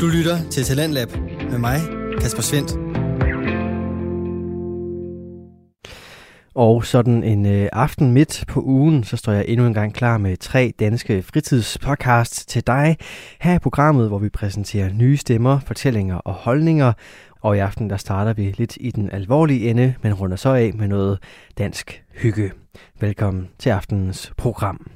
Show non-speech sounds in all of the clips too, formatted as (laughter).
Du lytter til Talentlab med mig, Kasper Svendt. Og sådan en øh, aften midt på ugen, så står jeg endnu en gang klar med tre danske fritidspodcasts til dig. Her i programmet, hvor vi præsenterer nye stemmer, fortællinger og holdninger. Og i aften, der starter vi lidt i den alvorlige ende, men runder så af med noget dansk hygge. Velkommen til aftenens program.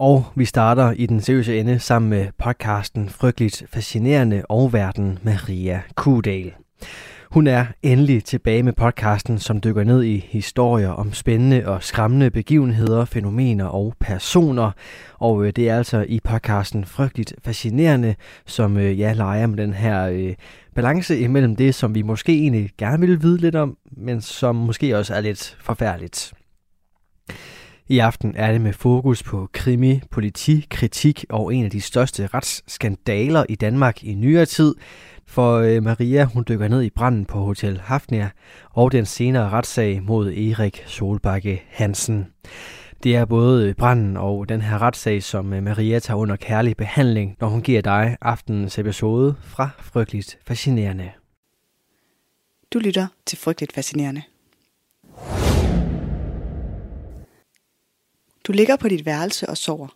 Og vi starter i den seriøse ende sammen med podcasten Frygteligt Fascinerende og Verden Maria Kudal. Hun er endelig tilbage med podcasten, som dykker ned i historier om spændende og skræmmende begivenheder, fænomener og personer. Og øh, det er altså i podcasten Frygteligt Fascinerende, som øh, jeg leger med den her øh, balance imellem det, som vi måske egentlig gerne vil vide lidt om, men som måske også er lidt forfærdeligt. I aften er det med fokus på krimi, politi, kritik og en af de største retsskandaler i Danmark i nyere tid. For øh, Maria, hun dykker ned i branden på Hotel Hafnia og den senere retssag mod Erik Solbakke Hansen. Det er både øh, branden og den her retssag, som øh, Maria tager under kærlig behandling, når hun giver dig aftenens episode fra Frygteligt Fascinerende. Du lytter til Frygteligt Fascinerende. Du ligger på dit værelse og sover.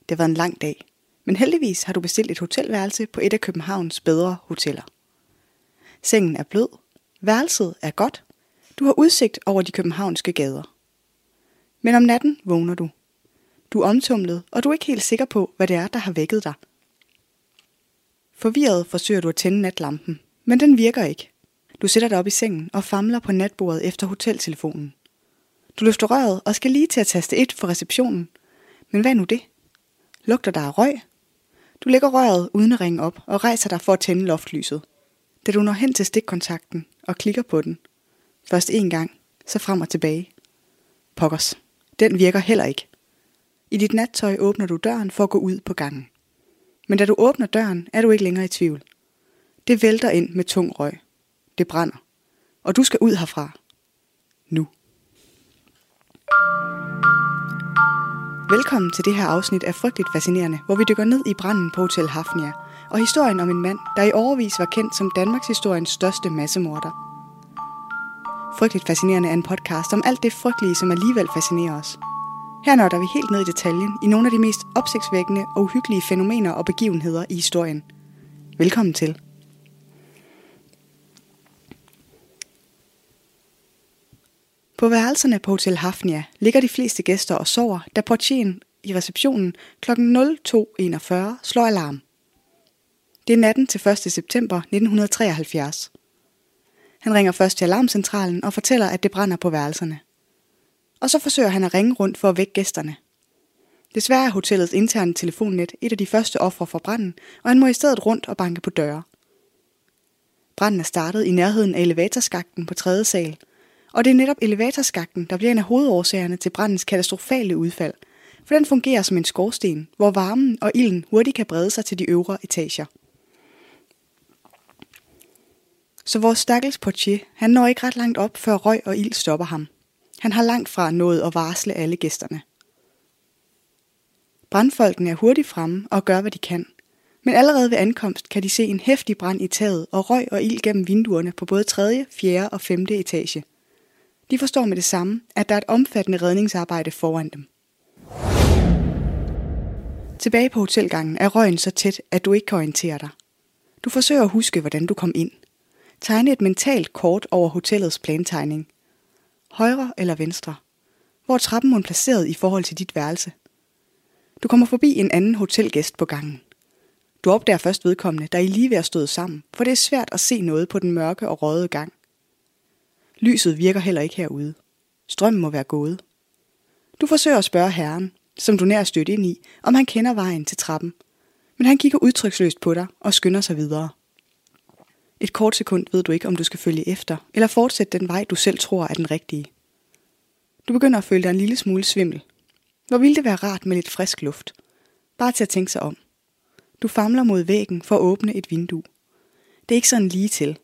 Det har været en lang dag, men heldigvis har du bestilt et hotelværelse på et af Københavns bedre hoteller. Sengen er blød, værelset er godt, du har udsigt over de københavnske gader. Men om natten vågner du. Du er omtumlet, og du er ikke helt sikker på, hvad det er, der har vækket dig. Forvirret forsøger du at tænde natlampen, men den virker ikke. Du sætter dig op i sengen og famler på natbordet efter hoteltelefonen. Du løfter røret og skal lige til at taste 1 for receptionen. Men hvad er nu det? Lugter der af røg? Du lægger røret uden at ringe op og rejser dig for at tænde loftlyset. Da du når hen til stikkontakten og klikker på den. Først en gang, så frem og tilbage. Pokkers. Den virker heller ikke. I dit nattøj åbner du døren for at gå ud på gangen. Men da du åbner døren, er du ikke længere i tvivl. Det vælter ind med tung røg. Det brænder. Og du skal ud herfra. Velkommen til det her afsnit af Frygteligt Fascinerende, hvor vi dykker ned i branden på Hotel Hafnia, og historien om en mand, der i overvis var kendt som Danmarks historiens største massemorder. Frygteligt Fascinerende er en podcast om alt det frygtelige, som alligevel fascinerer os. Her nørder vi helt ned i detaljen i nogle af de mest opsigtsvækkende og uhyggelige fænomener og begivenheder i historien. Velkommen til. På værelserne på Hotel Hafnia ligger de fleste gæster og sover, da portieren i receptionen kl. 02.41 slår alarm. Det er natten til 1. september 1973. Han ringer først til alarmcentralen og fortæller, at det brænder på værelserne. Og så forsøger han at ringe rundt for at vække gæsterne. Desværre er hotellets interne telefonnet et af de første ofre for branden, og han må i stedet rundt og banke på døre. Branden er startet i nærheden af elevatorskakten på tredje sal, og det er netop elevatorskakten, der bliver en af hovedårsagerne til brandens katastrofale udfald, for den fungerer som en skorsten, hvor varmen og ilden hurtigt kan brede sig til de øvre etager. Så vores stakkels portier, han når ikke ret langt op, før røg og ild stopper ham. Han har langt fra nået at varsle alle gæsterne. Brandfolkene er hurtigt fremme og gør, hvad de kan. Men allerede ved ankomst kan de se en hæftig brand i taget og røg og ild gennem vinduerne på både 3., 4. og 5. etage – de forstår med det samme, at der er et omfattende redningsarbejde foran dem. Tilbage på hotelgangen er røgen så tæt, at du ikke kan orientere dig. Du forsøger at huske, hvordan du kom ind. Tegne et mentalt kort over hotellets plantegning. Højre eller venstre? Hvor er trappen hun placeret i forhold til dit værelse? Du kommer forbi en anden hotelgæst på gangen. Du opdager først vedkommende, der I lige ved at støde sammen, for det er svært at se noget på den mørke og røde gang. Lyset virker heller ikke herude. Strømmen må være gået. Du forsøger at spørge herren, som du nær stødt ind i, om han kender vejen til trappen. Men han kigger udtryksløst på dig og skynder sig videre. Et kort sekund ved du ikke, om du skal følge efter, eller fortsætte den vej, du selv tror er den rigtige. Du begynder at føle dig en lille smule svimmel. Hvor ville det være rart med lidt frisk luft? Bare til at tænke sig om. Du famler mod væggen for at åbne et vindue. Det er ikke sådan lige til.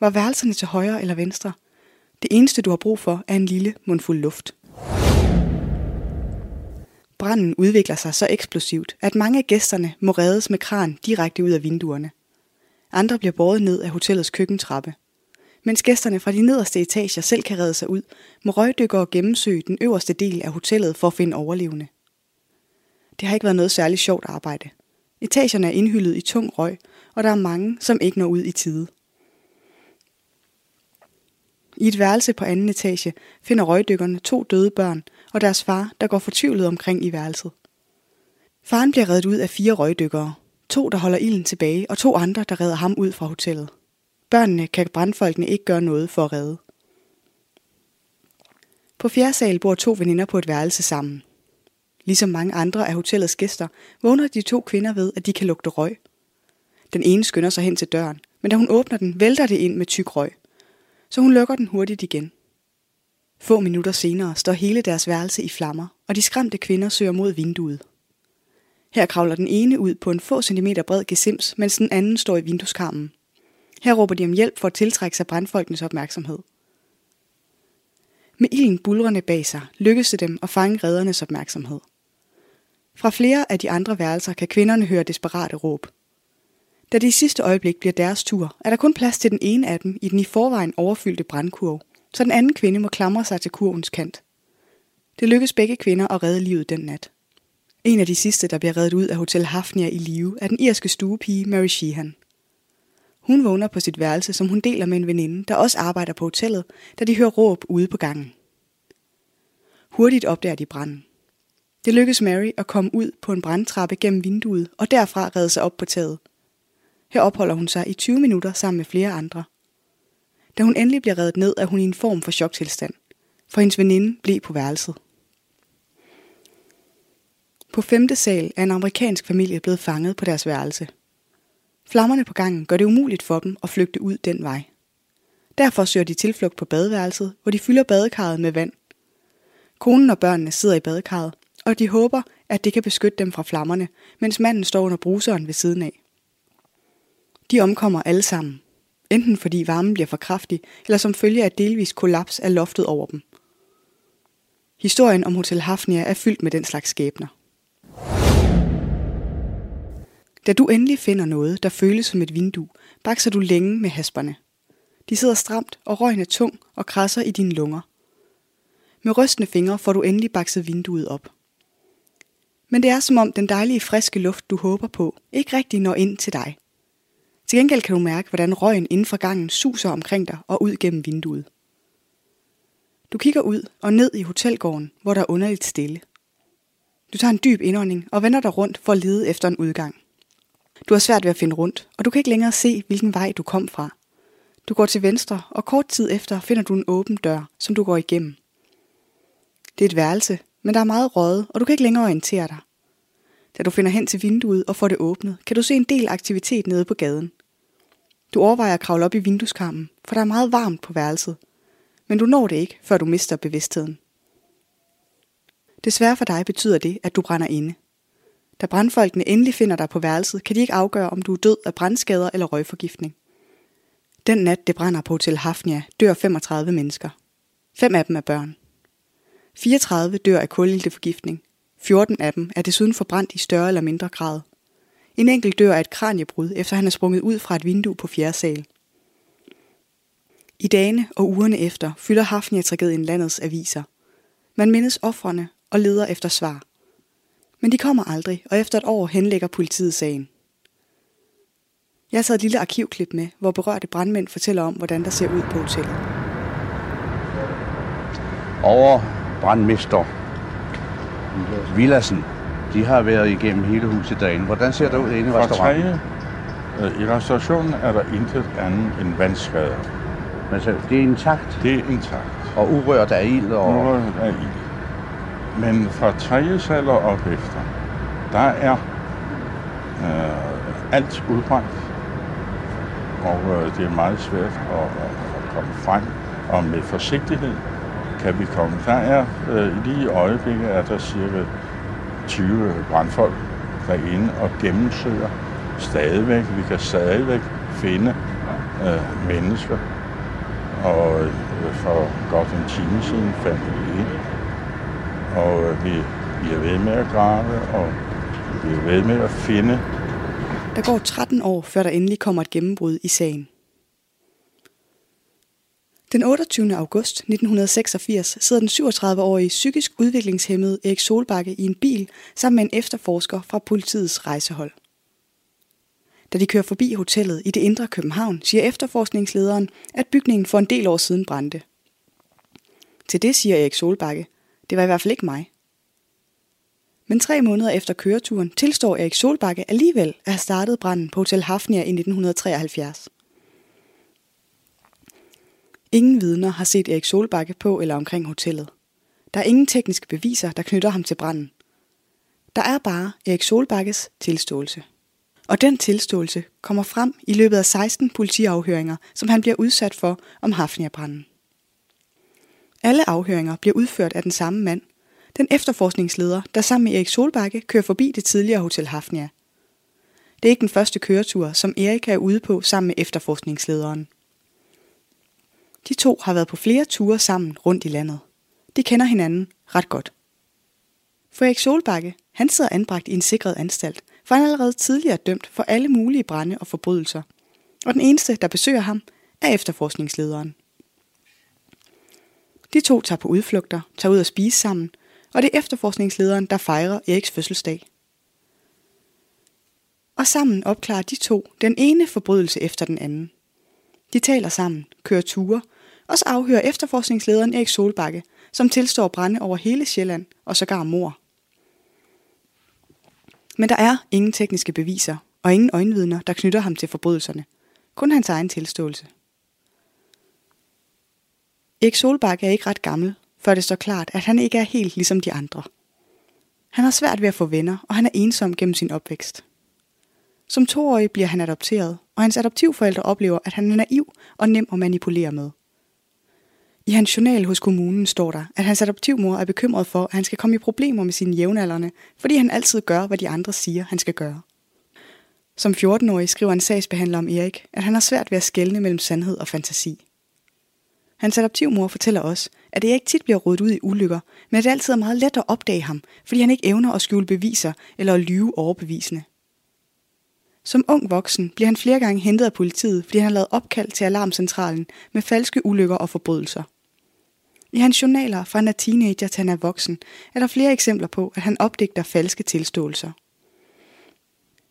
Var værelserne til højre eller venstre? Det eneste, du har brug for, er en lille mundfuld luft. Branden udvikler sig så eksplosivt, at mange af gæsterne må reddes med kran direkte ud af vinduerne. Andre bliver båret ned af hotellets køkkentrappe. Mens gæsterne fra de nederste etager selv kan redde sig ud, må røgdykkere gennemsøge den øverste del af hotellet for at finde overlevende. Det har ikke været noget særligt sjovt arbejde. Etagerne er indhyllet i tung røg, og der er mange, som ikke når ud i tide. I et værelse på anden etage finder røgdykkerne to døde børn og deres far, der går fortvivlet omkring i værelset. Faren bliver reddet ud af fire røgdykkere. To, der holder ilden tilbage, og to andre, der redder ham ud fra hotellet. Børnene kan brandfolkene ikke gøre noget for at redde. På fjerde sal bor to veninder på et værelse sammen. Ligesom mange andre af hotellets gæster, vågner de to kvinder ved, at de kan lugte røg. Den ene skynder sig hen til døren, men da hun åbner den, vælter det ind med tyk røg. Så hun lukker den hurtigt igen. Få minutter senere står hele deres værelse i flammer, og de skræmte kvinder søger mod vinduet. Her kravler den ene ud på en få centimeter bred gesims, mens den anden står i vindueskarmen. Her råber de om hjælp for at tiltrække sig brandfolkenes opmærksomhed. Med ilden bulrende bag sig lykkes det dem at fange reddernes opmærksomhed. Fra flere af de andre værelser kan kvinderne høre desperate råb. Da det i sidste øjeblik bliver deres tur, er der kun plads til den ene af dem i den i forvejen overfyldte brandkurv, så den anden kvinde må klamre sig til kurvens kant. Det lykkes begge kvinder at redde livet den nat. En af de sidste, der bliver reddet ud af Hotel Hafnia i live, er den irske stuepige Mary Sheehan. Hun vågner på sit værelse, som hun deler med en veninde, der også arbejder på hotellet, da de hører råb ude på gangen. Hurtigt opdager de branden. Det lykkes Mary at komme ud på en brandtrappe gennem vinduet og derfra redde sig op på taget. Her opholder hun sig i 20 minutter sammen med flere andre. Da hun endelig bliver reddet ned, er hun i en form for choktilstand, for hendes veninde blev på værelset. På femte sal er en amerikansk familie blevet fanget på deres værelse. Flammerne på gangen gør det umuligt for dem at flygte ud den vej. Derfor søger de tilflugt på badeværelset, hvor de fylder badekarret med vand. Konen og børnene sidder i badekarret, og de håber, at det kan beskytte dem fra flammerne, mens manden står under bruseren ved siden af. De omkommer alle sammen, enten fordi varmen bliver for kraftig, eller som følge af delvis kollaps af loftet over dem. Historien om Hotel Hafnia er fyldt med den slags skæbner. Da du endelig finder noget, der føles som et vindue, bakser du længe med hasperne. De sidder stramt, og røgen er tung og krasser i dine lunger. Med rystende fingre får du endelig bakset vinduet op. Men det er som om den dejlige friske luft, du håber på, ikke rigtig når ind til dig. Til gengæld kan du mærke, hvordan røgen inden for gangen suser omkring dig og ud gennem vinduet. Du kigger ud og ned i hotelgården, hvor der er underligt stille. Du tager en dyb indånding og vender dig rundt for at lede efter en udgang. Du har svært ved at finde rundt, og du kan ikke længere se, hvilken vej du kom fra. Du går til venstre, og kort tid efter finder du en åben dør, som du går igennem. Det er et værelse, men der er meget røget, og du kan ikke længere orientere dig. Da du finder hen til vinduet og får det åbnet, kan du se en del aktivitet nede på gaden. Du overvejer at kravle op i vindueskarmen, for der er meget varmt på værelset. Men du når det ikke, før du mister bevidstheden. Desværre for dig betyder det, at du brænder inde. Da brandfolkene endelig finder dig på værelset, kan de ikke afgøre, om du er død af brandskader eller røgforgiftning. Den nat, det brænder på Hotel Hafnia, dør 35 mennesker. Fem af dem er børn. 34 dør af kulilteforgiftning. 14 af dem er desuden forbrændt i større eller mindre grad. En enkelt dør af et kraniebrud, efter han er sprunget ud fra et vindue på fjerde sal. I dagene og ugerne efter fylder Hafnia-tragedien landets aviser. Man mindes offrene og leder efter svar. Men de kommer aldrig, og efter et år henlægger politiet sagen. Jeg sad et lille arkivklip med, hvor berørte brandmænd fortæller om, hvordan der ser ud på hotellet. Over brandmester Villassen, de har været igennem hele huset dagen. Hvordan ser det ud inde i restauranten? tredje, øh, i restaurationen er der intet andet end vandskader. Men så, det er intakt Det er intakt. og urørt af ild. Og, Nu er i. Men fra tredje sal og op efter, der er øh, alt udbrændt. Og øh, det er meget svært at, at, at komme frem. Og med forsigtighed kan vi komme. Der er øh, lige i øjeblikket er der cirka 20 brandfolk derinde og gennemsøger stadigvæk. Vi kan stadigvæk finde øh, mennesker. Og øh, for godt en time siden fandt vi det. Og øh, vi Vi er ved med at grave, og vi er ved med at finde. Der går 13 år, før der endelig kommer et gennembrud i sagen. Den 28. august 1986 sidder den 37-årige psykisk udviklingshemmede Erik Solbakke i en bil sammen med en efterforsker fra politiets rejsehold. Da de kører forbi hotellet i det indre København, siger efterforskningslederen, at bygningen for en del år siden brændte. Til det siger Erik Solbakke, det var i hvert fald ikke mig. Men tre måneder efter køreturen tilstår Erik Solbakke alligevel at have startet branden på Hotel Hafnia i 1973. Ingen vidner har set Erik Solbakke på eller omkring hotellet. Der er ingen tekniske beviser, der knytter ham til branden. Der er bare Erik Solbakkes tilståelse. Og den tilståelse kommer frem i løbet af 16 politiafhøringer, som han bliver udsat for om Hafnia-branden. Alle afhøringer bliver udført af den samme mand, den efterforskningsleder, der sammen med Erik Solbakke kører forbi det tidligere Hotel Hafnia. Det er ikke den første køretur, som Erik er ude på sammen med efterforskningslederen. De to har været på flere ture sammen rundt i landet. De kender hinanden ret godt. For Erik Solbakke, han sidder anbragt i en sikret anstalt, for han er allerede tidligere dømt for alle mulige brænde og forbrydelser. Og den eneste, der besøger ham, er efterforskningslederen. De to tager på udflugter, tager ud og spise sammen, og det er efterforskningslederen, der fejrer Eriks fødselsdag. Og sammen opklarer de to den ene forbrydelse efter den anden. De taler sammen, kører ture, og så afhører efterforskningslederen Erik Solbakke, som tilstår brænde over hele Sjælland og sågar mor. Men der er ingen tekniske beviser og ingen øjenvidner, der knytter ham til forbrydelserne. Kun hans egen tilståelse. Erik Solbakke er ikke ret gammel, før det står klart, at han ikke er helt ligesom de andre. Han har svært ved at få venner, og han er ensom gennem sin opvækst. Som toårig bliver han adopteret, og hans adoptivforældre oplever, at han er naiv og nem at manipulere med. I hans journal hos kommunen står der, at hans adoptivmor er bekymret for, at han skal komme i problemer med sine jævnaldrende, fordi han altid gør, hvad de andre siger, han skal gøre. Som 14-årig skriver en sagsbehandler om Erik, at han har svært ved at skelne mellem sandhed og fantasi. Hans adoptivmor fortæller os, at Erik tit bliver rodet ud i ulykker, men at det altid er meget let at opdage ham, fordi han ikke evner at skjule beviser eller at lyve overbevisende. Som ung voksen bliver han flere gange hentet af politiet, fordi han har lavet opkald til alarmcentralen med falske ulykker og forbrydelser. I hans journaler fra han er teenager til han er voksen, er der flere eksempler på, at han opdigter falske tilståelser.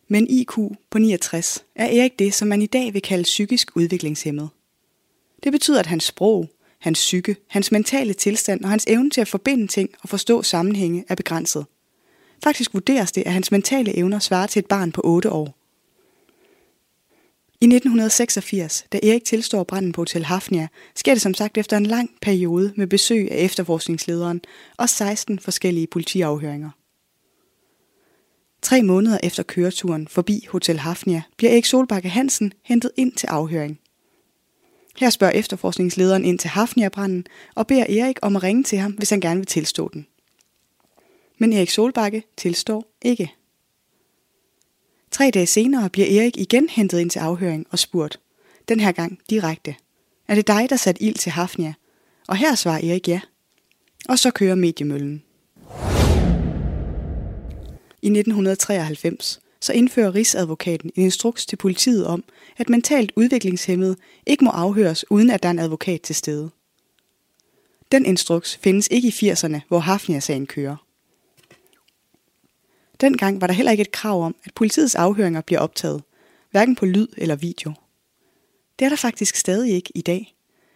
Men IQ på 69 er Erik det, som man i dag vil kalde psykisk udviklingshemmet. Det betyder, at hans sprog, hans psyke, hans mentale tilstand og hans evne til at forbinde ting og forstå sammenhænge er begrænset. Faktisk vurderes det, at hans mentale evner svarer til et barn på 8 år. I 1986, da Erik tilstår branden på Hotel Hafnia, sker det som sagt efter en lang periode med besøg af efterforskningslederen og 16 forskellige politiafhøringer. Tre måneder efter køreturen forbi Hotel Hafnia bliver Erik Solbakke Hansen hentet ind til afhøring. Her spørger efterforskningslederen ind til Hafnia-branden og beder Erik om at ringe til ham, hvis han gerne vil tilstå den. Men Erik Solbakke tilstår ikke. Tre dage senere bliver Erik igen hentet ind til afhøring og spurgt. Den her gang direkte. Er det dig, der satte ild til Hafnia? Og her svarer Erik ja. Og så kører mediemøllen. I 1993 så indfører Rigsadvokaten en instruks til politiet om, at mentalt udviklingshemmede ikke må afhøres, uden at der er en advokat til stede. Den instruks findes ikke i 80'erne, hvor Hafnia-sagen kører. Dengang var der heller ikke et krav om, at politiets afhøringer bliver optaget, hverken på lyd eller video. Det er der faktisk stadig ikke i dag,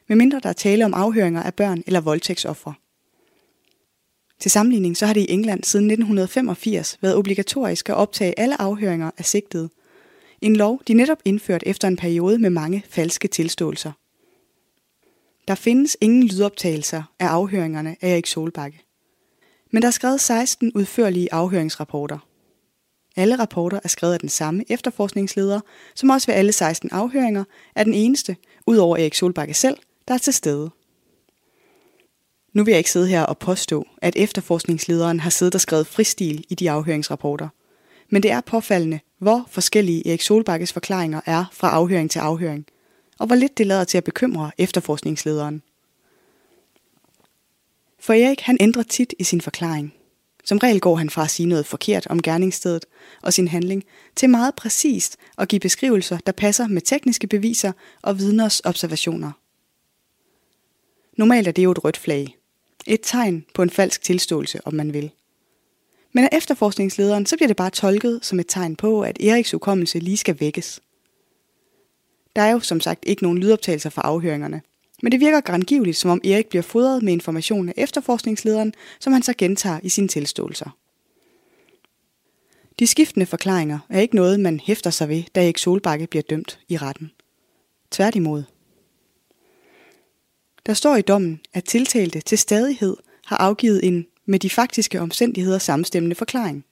medmindre der er tale om afhøringer af børn eller voldtægtsoffre. Til sammenligning så har det i England siden 1985 været obligatorisk at optage alle afhøringer af sigtede. En lov, de netop indført efter en periode med mange falske tilståelser. Der findes ingen lydoptagelser af afhøringerne af Erik Solbakke. Men der er skrevet 16 udførlige afhøringsrapporter. Alle rapporter er skrevet af den samme efterforskningsleder, som også ved alle 16 afhøringer er den eneste, udover Erik Solbakke selv, der er til stede. Nu vil jeg ikke sidde her og påstå, at efterforskningslederen har siddet og skrevet fristil i de afhøringsrapporter. Men det er påfaldende, hvor forskellige Erik Solbakkes forklaringer er fra afhøring til afhøring, og hvor lidt det lader til at bekymre efterforskningslederen. For Erik han ændrer tit i sin forklaring. Som regel går han fra at sige noget forkert om gerningsstedet og sin handling, til meget præcist at give beskrivelser, der passer med tekniske beviser og vidners observationer. Normalt er det jo et rødt flag. Et tegn på en falsk tilståelse, om man vil. Men af efterforskningslederen, så bliver det bare tolket som et tegn på, at Eriks hukommelse lige skal vækkes. Der er jo som sagt ikke nogen lydoptagelser fra afhøringerne, men det virker grangiveligt, som om Erik bliver fodret med information af efterforskningslederen, som han så gentager i sine tilståelser. De skiftende forklaringer er ikke noget, man hæfter sig ved, da Erik Solbakke bliver dømt i retten. Tværtimod. Der står i dommen, at tiltalte til stadighed har afgivet en med de faktiske omstændigheder samstemmende forklaring.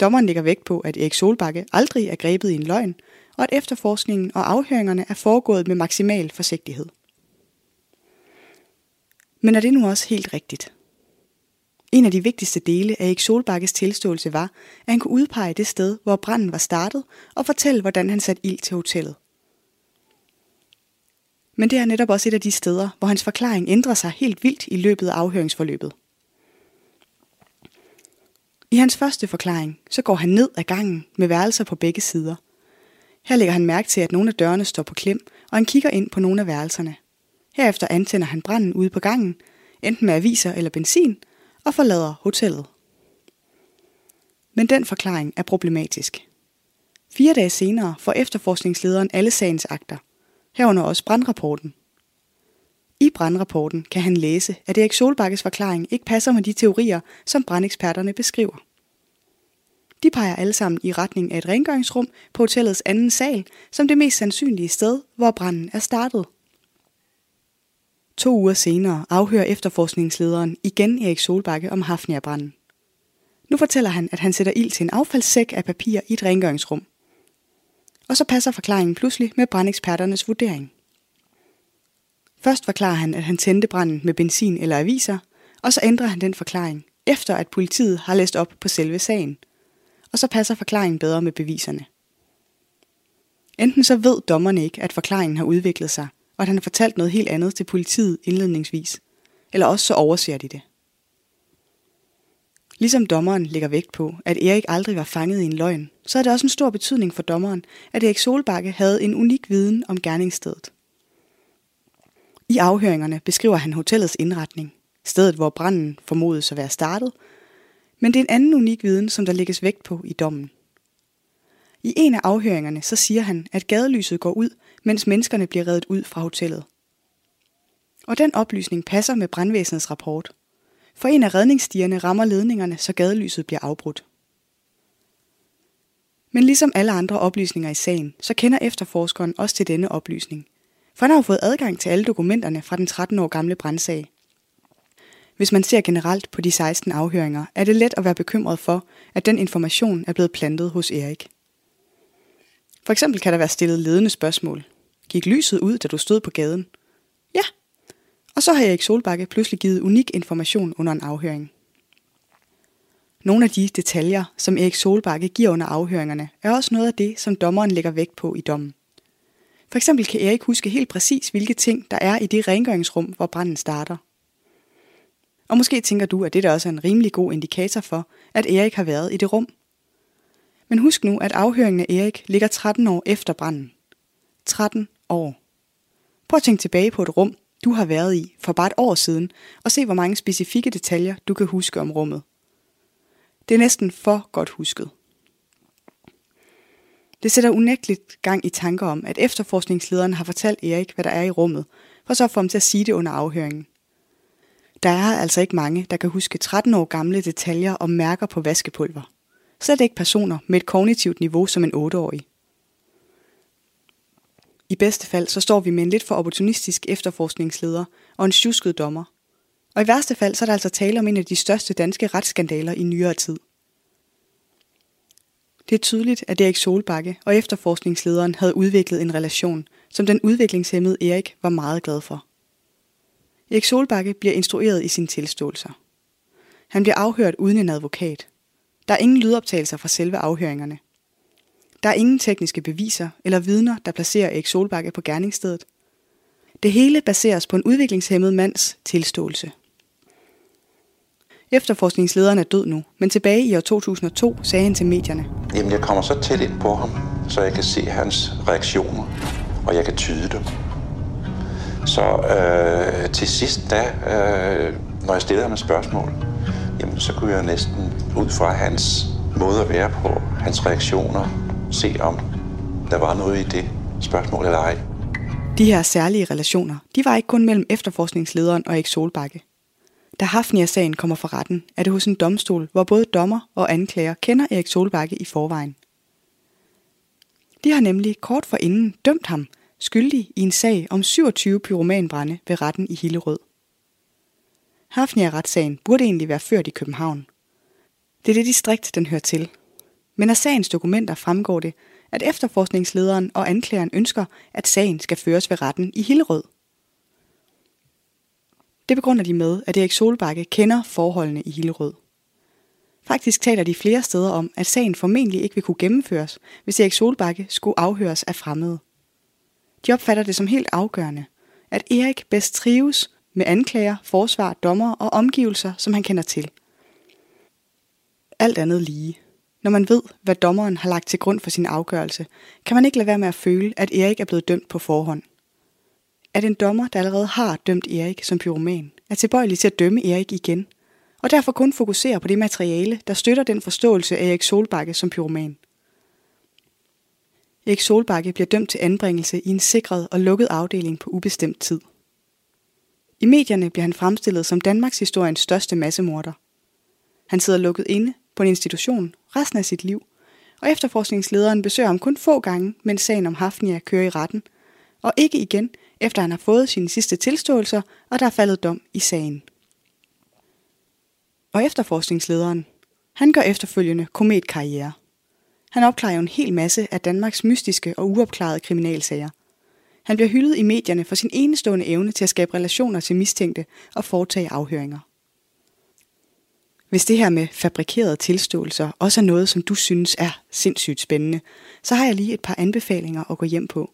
Dommeren lægger vægt på, at Erik Solbakke aldrig er grebet i en løgn, og at efterforskningen og afhøringerne er foregået med maksimal forsigtighed. Men er det nu også helt rigtigt? En af de vigtigste dele af Erik Solbakkes tilståelse var, at han kunne udpege det sted, hvor branden var startet, og fortælle, hvordan han satte ild til hotellet. Men det er netop også et af de steder, hvor hans forklaring ændrer sig helt vildt i løbet af afhøringsforløbet. I hans første forklaring, så går han ned ad gangen med værelser på begge sider. Her lægger han mærke til, at nogle af dørene står på klem, og han kigger ind på nogle af værelserne. Herefter antænder han branden ude på gangen, enten med aviser eller benzin, og forlader hotellet. Men den forklaring er problematisk. Fire dage senere får efterforskningslederen alle sagens akter, herunder også brandrapporten. I brandrapporten kan han læse, at Erik Solbakkes forklaring ikke passer med de teorier, som brandeksperterne beskriver. De peger alle sammen i retning af et rengøringsrum på hotellets anden sal, som det mest sandsynlige sted, hvor branden er startet. To uger senere afhører efterforskningslederen igen Erik Solbakke om Hafnia-branden. Nu fortæller han, at han sætter ild til en affaldssæk af papir i et rengøringsrum. Og så passer forklaringen pludselig med brandeksperternes vurdering. Først forklarer han, at han tændte branden med benzin eller aviser, og så ændrer han den forklaring, efter at politiet har læst op på selve sagen. Og så passer forklaringen bedre med beviserne. Enten så ved dommerne ikke, at forklaringen har udviklet sig, og at han har fortalt noget helt andet til politiet indledningsvis, eller også så overser de det. Ligesom dommeren lægger vægt på, at Erik aldrig var fanget i en løgn, så er det også en stor betydning for dommeren, at Erik Solbakke havde en unik viden om gerningsstedet. I afhøringerne beskriver han hotellets indretning, stedet hvor branden formodes at være startet, men det er en anden unik viden, som der lægges vægt på i dommen. I en af afhøringerne så siger han, at gadelyset går ud, mens menneskerne bliver reddet ud fra hotellet. Og den oplysning passer med brandvæsenets rapport. For en af redningsstierne rammer ledningerne, så gadelyset bliver afbrudt. Men ligesom alle andre oplysninger i sagen, så kender efterforskeren også til denne oplysning. For han har jo fået adgang til alle dokumenterne fra den 13 år gamle brandsag. Hvis man ser generelt på de 16 afhøringer, er det let at være bekymret for, at den information er blevet plantet hos Erik. For eksempel kan der være stillet ledende spørgsmål. Gik lyset ud, da du stod på gaden? Ja. Og så har Erik Solbakke pludselig givet unik information under en afhøring. Nogle af de detaljer, som Erik Solbakke giver under afhøringerne, er også noget af det, som dommeren lægger vægt på i dommen. For eksempel kan Erik huske helt præcis, hvilke ting, der er i det rengøringsrum, hvor branden starter. Og måske tænker du, at det der også er en rimelig god indikator for, at Erik har været i det rum. Men husk nu, at afhøringen af Erik ligger 13 år efter branden. 13 år. Prøv at tænke tilbage på et rum, du har været i for bare et år siden, og se hvor mange specifikke detaljer, du kan huske om rummet. Det er næsten for godt husket. Det sætter unægteligt gang i tanker om, at efterforskningslederen har fortalt Erik, hvad der er i rummet, for så at få ham til at sige det under afhøringen. Der er altså ikke mange, der kan huske 13 år gamle detaljer om mærker på vaskepulver. Slet ikke personer med et kognitivt niveau som en 8-årig. I bedste fald så står vi med en lidt for opportunistisk efterforskningsleder og en tjusket dommer. Og i værste fald så er der altså tale om en af de største danske retsskandaler i nyere tid. Det er tydeligt, at Erik Solbakke og efterforskningslederen havde udviklet en relation, som den udviklingshemmede Erik var meget glad for. Erik Solbakke bliver instrueret i sine tilståelser. Han bliver afhørt uden en advokat. Der er ingen lydoptagelser fra selve afhøringerne. Der er ingen tekniske beviser eller vidner, der placerer Erik Solbakke på gerningsstedet. Det hele baseres på en udviklingshemmet mands tilståelse. Efterforskningslederen er død nu, men tilbage i år 2002 sagde han til medierne. Jamen, jeg kommer så tæt ind på ham, så jeg kan se hans reaktioner, og jeg kan tyde dem. Så øh, til sidst da, øh, når jeg stillede ham et spørgsmål, jamen, så kunne jeg næsten ud fra hans måde at være på, hans reaktioner, se om der var noget i det spørgsmål eller ej. De her særlige relationer, de var ikke kun mellem efterforskningslederen og Erik Solbakke. Da Hafnia-sagen kommer for retten, er det hos en domstol, hvor både dommer og anklager kender Erik Solbakke i forvejen. De har nemlig kort forinden dømt ham skyldig i en sag om 27 pyromanbrænde ved retten i Hillerød. Hafnia-retssagen burde egentlig være ført i København. Det er det distrikt, den hører til. Men af sagens dokumenter fremgår det, at efterforskningslederen og anklageren ønsker, at sagen skal føres ved retten i Hillerød. Det begrunder de med, at Erik Solbakke kender forholdene i Hillerød. Faktisk taler de flere steder om, at sagen formentlig ikke vil kunne gennemføres, hvis Erik Solbakke skulle afhøres af fremmede. De opfatter det som helt afgørende, at Erik bedst trives med anklager, forsvar, dommer og omgivelser, som han kender til. Alt andet lige. Når man ved, hvad dommeren har lagt til grund for sin afgørelse, kan man ikke lade være med at føle, at Erik er blevet dømt på forhånd. At en dommer, der allerede har dømt Erik som pyroman, er tilbøjelig til at dømme Erik igen, og derfor kun fokuserer på det materiale, der støtter den forståelse af Erik Solbakke som pyroman. Erik Solbakke bliver dømt til anbringelse i en sikret og lukket afdeling på ubestemt tid. I medierne bliver han fremstillet som Danmarks historiens største massemorder. Han sidder lukket inde på en institution resten af sit liv, og efterforskningslederen besøger ham kun få gange, mens sagen om Hafnia kører i retten, og ikke igen, efter han har fået sine sidste tilståelser, og der er faldet dom i sagen. Og efterforskningslederen, han gør efterfølgende kometkarriere. Han opklarer jo en hel masse af Danmarks mystiske og uopklarede kriminalsager. Han bliver hyldet i medierne for sin enestående evne til at skabe relationer til mistænkte og foretage afhøringer. Hvis det her med fabrikerede tilståelser også er noget, som du synes er sindssygt spændende, så har jeg lige et par anbefalinger at gå hjem på.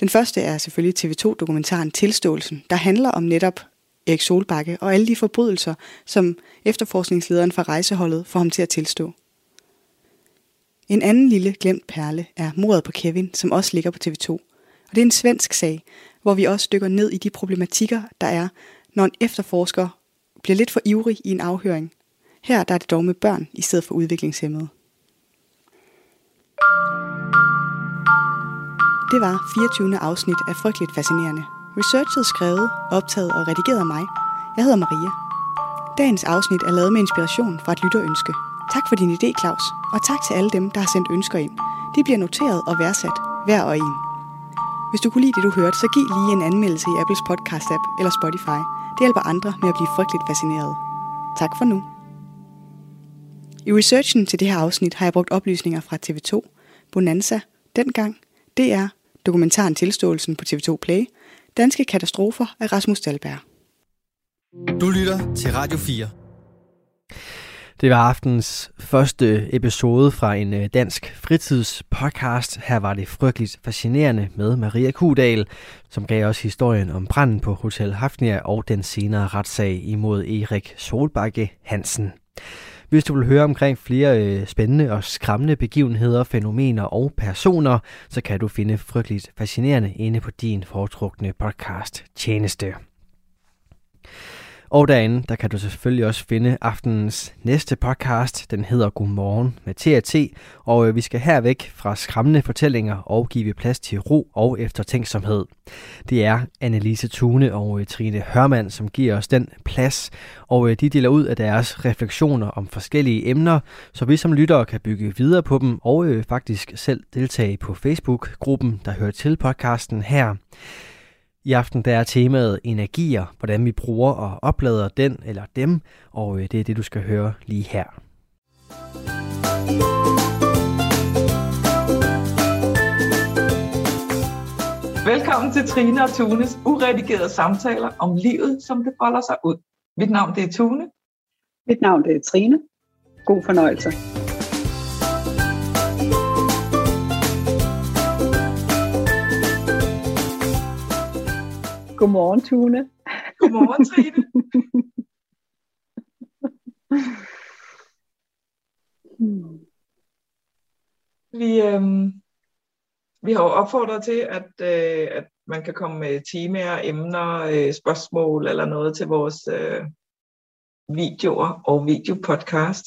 Den første er selvfølgelig TV2-dokumentaren Tilståelsen, der handler om netop Erik Solbakke og alle de forbrydelser, som efterforskningslederen fra rejseholdet får ham til at tilstå. En anden lille glemt perle er mordet på Kevin, som også ligger på TV2. Og det er en svensk sag, hvor vi også dykker ned i de problematikker, der er, når en efterforsker bliver lidt for ivrig i en afhøring. Her der er det dog med børn i stedet for udviklingshemmede. Det var 24. afsnit af Frygteligt Fascinerende. Researchet skrevet, optaget og redigeret af mig. Jeg hedder Maria. Dagens afsnit er lavet med inspiration fra et lytterønske. Tak for din idé, Claus, og tak til alle dem, der har sendt ønsker ind. De bliver noteret og værdsat, hver og en. Hvis du kunne lide det, du hørte, så giv lige en anmeldelse i Apples podcast-app eller Spotify. Det hjælper andre med at blive frygteligt fascineret. Tak for nu. I researchen til det her afsnit har jeg brugt oplysninger fra TV2, Bonanza, Dengang, DR, dokumentaren Tilståelsen på TV2 Play, Danske Katastrofer af Rasmus Dahlberg. Du lytter til Radio 4. Det var aftens første episode fra en øh, dansk fritidspodcast. Her var det frygteligt fascinerende med Maria Kudal, som gav os historien om branden på Hotel Hafnia og den senere retssag imod Erik Solbakke Hansen. Hvis du vil høre omkring flere øh, spændende og skræmmende begivenheder, fænomener og personer, så kan du finde frygteligt fascinerende inde på din foretrukne podcast tjeneste. Og derinde, der kan du selvfølgelig også finde aftenens næste podcast. Den hedder Godmorgen med TAT, og øh, vi skal hervæk fra skræmmende fortællinger og give plads til ro og eftertænksomhed. Det er Annelise Tune og øh, Trine Hørmand, som giver os den plads, og øh, de deler ud af deres refleksioner om forskellige emner, så vi som lyttere kan bygge videre på dem og faktisk selv deltage på Facebook-gruppen, der hører til podcasten her. I aften der er temaet energier, hvordan vi bruger og oplader den eller dem, og øh, det er det, du skal høre lige her. Velkommen til Trine og Tunes uredigerede samtaler om livet, som det folder sig ud. Mit navn det er Tune. Mit navn det er Trine. God fornøjelse. Godmorgen, Tune. Godmorgen, Trine. Hmm. Vi, øh, vi har jo opfordret til, at, øh, at man kan komme med temaer, emner, øh, spørgsmål eller noget til vores øh, videoer og videopodcast.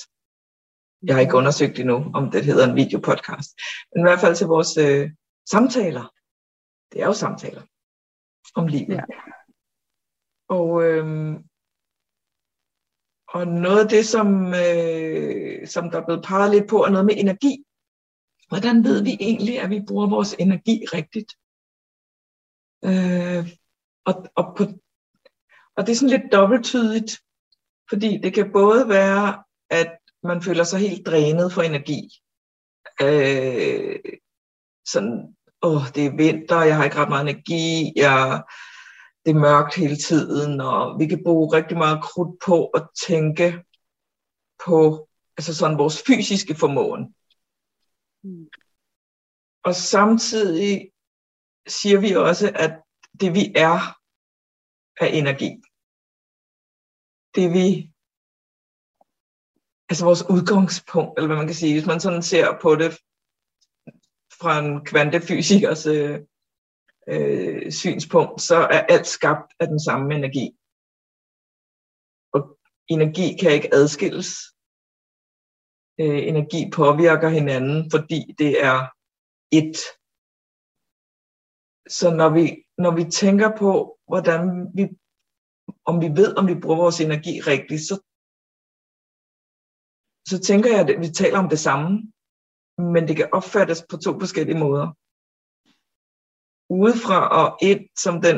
Jeg har ikke undersøgt endnu, om det hedder en videopodcast. Men i hvert fald til vores øh, samtaler. Det er jo samtaler om livet. Ja. Og, øh, og noget af det, som, øh, som der er blevet peget lidt på, er noget med energi. Hvordan ved vi egentlig, at vi bruger vores energi rigtigt? Øh, og, og, på, og det er sådan lidt dobbelttydigt, fordi det kan både være, at man føler sig helt drænet for energi. Øh, sådan, åh, det er vinter, jeg har ikke ret meget energi, jeg, det er mørkt hele tiden, og vi kan bruge rigtig meget krudt på at tænke på altså sådan vores fysiske formåen. Mm. Og samtidig siger vi også, at det vi er, er energi. Det vi, altså vores udgangspunkt, eller hvad man kan sige, hvis man sådan ser på det fra en kvantefysikers øh, øh, synspunkt, så er alt skabt af den samme energi. Og energi kan ikke adskilles. Øh, energi påvirker hinanden, fordi det er et. Så når vi, når vi tænker på, hvordan vi, om vi ved, om vi bruger vores energi rigtigt, så, så tænker jeg, at vi taler om det samme, men det kan opfattes på to forskellige måder udefra og ind som den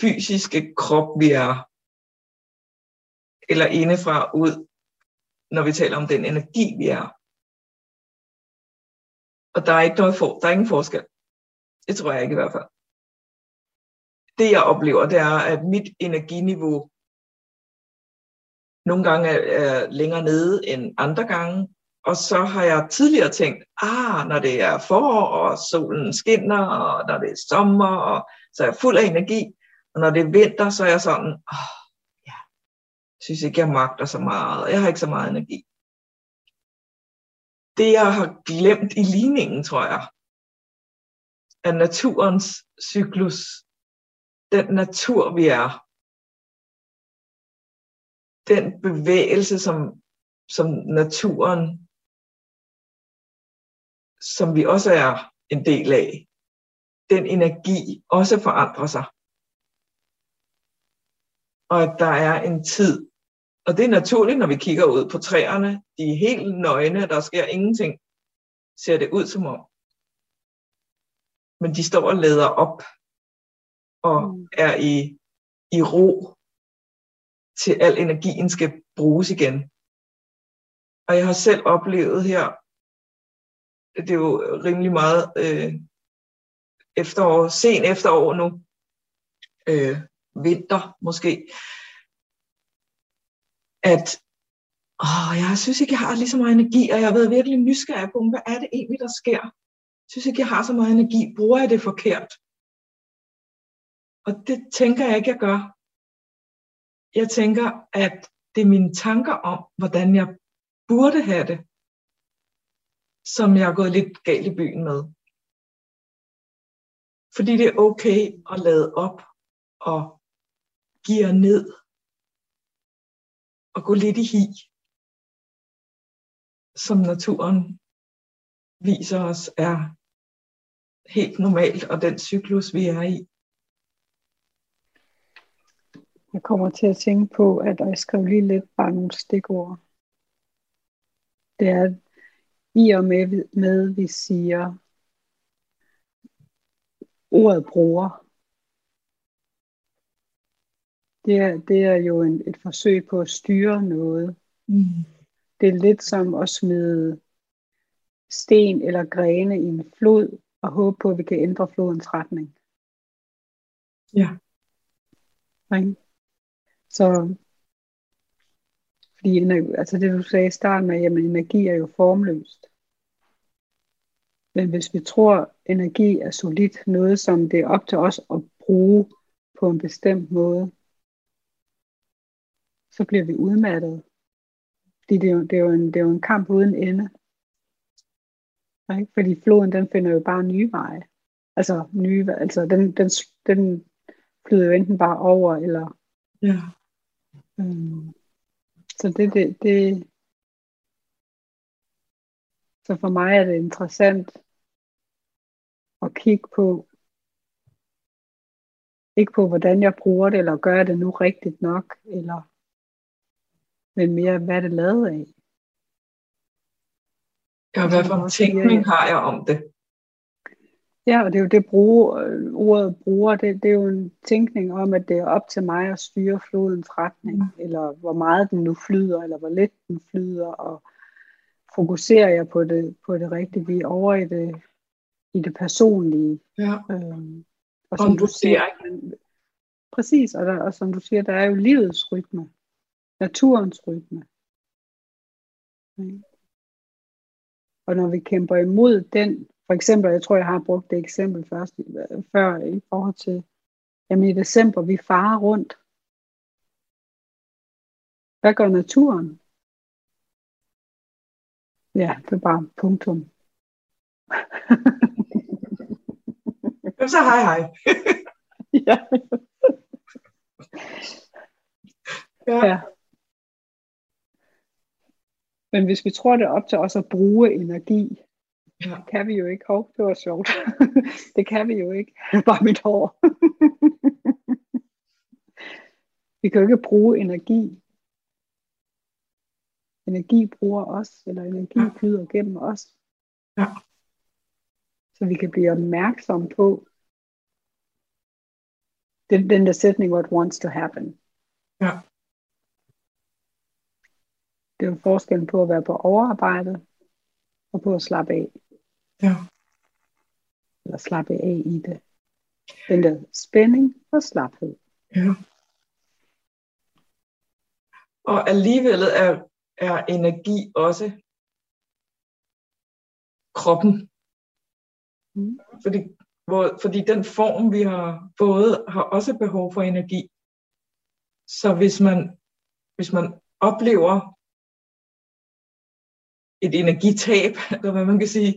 fysiske krop, vi er, eller indefra ud, når vi taler om den energi, vi er. Og der er ikke noget for, der er ingen forskel. Det tror jeg ikke i hvert fald. Det jeg oplever, det er, at mit energiniveau nogle gange er længere nede end andre gange, og så har jeg tidligere tænkt, ah, når det er forår, og solen skinner, og når det er sommer, og så er jeg fuld af energi. Og når det er vinter, så er jeg sådan, oh, ja, synes ikke, jeg magter så meget, og jeg har ikke så meget energi. Det, jeg har glemt i ligningen, tror jeg, er naturens cyklus. Den natur, vi er. Den bevægelse, som, som naturen som vi også er en del af, den energi også forandrer sig. Og at der er en tid, og det er naturligt, når vi kigger ud på træerne, de er helt nøgne, der sker ingenting, ser det ud som om. Men de står og lader op, og mm. er i, i ro, til al energien skal bruges igen. Og jeg har selv oplevet her det er jo rimelig meget øh, efterår, sen efterår nu, øh, vinter måske, at åh, jeg synes ikke, jeg har lige så meget energi, og jeg har været virkelig nysgerrig på, hvad er det egentlig, der sker? Jeg synes ikke, jeg har så meget energi. Bruger jeg det forkert? Og det tænker jeg ikke, jeg gør. Jeg tænker, at det er mine tanker om, hvordan jeg burde have det, som jeg er gået lidt galt i byen med. Fordi det er okay at lade op og give ned og gå lidt i hi, som naturen viser os er helt normalt, og den cyklus, vi er i. Jeg kommer til at tænke på, at jeg skrev lige lidt bare nogle stikord. Det er, i og med, med vi siger ordet bruger, det er, det er jo en, et forsøg på at styre noget. Mm. Det er lidt som at smide sten eller grene i en flod og håbe på, at vi kan ændre flodens retning. Ja. Okay. Så fordi altså det du sagde i starten af, jamen energi er jo formløst. Men hvis vi tror, energi er solidt, noget som det er op til os at bruge på en bestemt måde, så bliver vi udmattet. Fordi det er jo, det er jo, en, det er jo en kamp uden ende. Ikke? Fordi floden, den finder jo bare nye veje. Altså, nye, altså den, den, den flyder jo enten bare over, eller... Ja. Øhm, så det, det, det... Så for mig er det interessant at kigge på, ikke på hvordan jeg bruger det, eller gør det nu rigtigt nok, eller men mere hvad er det lavet af. Ja, hvad for en tænkning har jeg om det? Ja, og det er jo det bruge, ordet bruger, det, det er jo en tænkning om, at det er op til mig at styre flodens retning, mm. eller hvor meget den nu flyder, eller hvor lidt den flyder, og fokuserer jeg på det, på det rigtige, vi er over i det, i det personlige. Ja. Øhm, og som du siger, præcis, og, der, og som du siger, der er jo livets rytme, naturens rytme. Og når vi kæmper imod den, for eksempel, jeg tror, jeg har brugt det eksempel først, før i forhold til, jamen i december, vi farer rundt. Hvad gør naturen? Ja, det er bare punktum. (laughs) så hej hej. (laughs) ja. ja. ja. Men hvis vi tror det er op til os at bruge energi, ja. kan vi jo ikke. Hov, det var sjovt. (laughs) det kan vi jo ikke. (laughs) Bare mit hår. vi kan jo ikke bruge energi. Energi bruger os, eller energi flyder gennem os. Ja. Så vi kan blive opmærksom på den, den der sætning, what wants to happen. Ja. Det er jo forskellen på at være på overarbejde og på at slappe af. Ja. Eller slappe af i det. Den der spænding og slaphed. Ja. Og alligevel er, er energi også kroppen. Mm. Fordi, hvor, fordi den form, vi har fået, har også behov for energi. Så hvis man, hvis man oplever et energitab, (laughs) eller hvad man kan sige,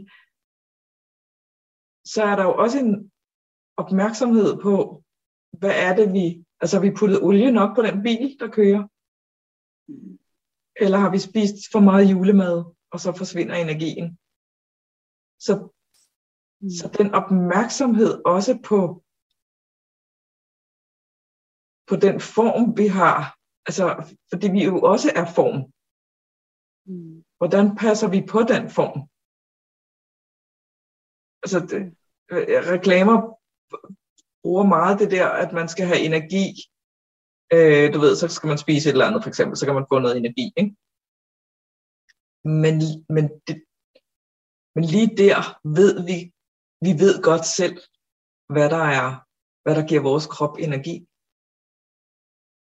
så er der jo også en opmærksomhed på, hvad er det vi, altså har vi puttet olie nok på den bil, der kører? Eller har vi spist for meget julemad, og så forsvinder energien? Så, mm. så den opmærksomhed også på, på den form, vi har, altså fordi vi jo også er form. Mm. Hvordan passer vi på den form? Altså, det, øh, reklamer bruger meget det der, at man skal have energi. Øh, du ved, så skal man spise et eller andet, for eksempel, så kan man få noget energi. Ikke? Men, men, det, men lige der ved vi, vi ved godt selv, hvad der er, hvad der giver vores krop energi.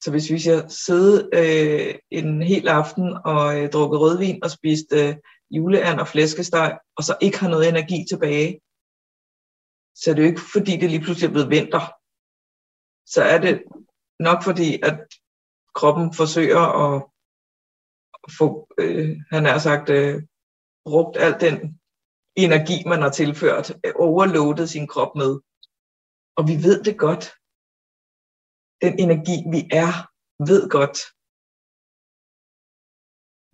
Så hvis vi siger sidde øh, en hel aften og øh, drukke rødvin og spist øh, juleand og flæskesteg, og så ikke har noget energi tilbage, så er det jo ikke fordi, det lige pludselig er blevet vinter. Så er det nok fordi, at kroppen forsøger at få, øh, han har sagt, øh, brugt al den energi, man har tilført, øh, overloadet sin krop med. Og vi ved det godt den energi, vi er, ved godt,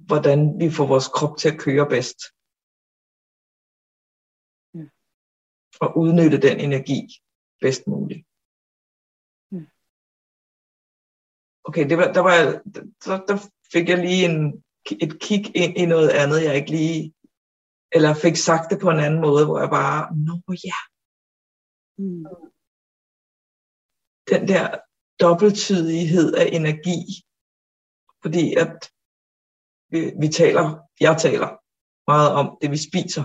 hvordan vi får vores krop til at køre bedst. Og udnytte den energi bedst muligt. Okay, det var, der, var, der, der fik jeg lige en, et kig ind i noget andet, jeg ikke lige, eller fik sagt det på en anden måde, hvor jeg bare, nå ja. Mm. Den der dobbelttydighed af energi. Fordi at vi, vi taler, jeg taler meget om det, vi spiser.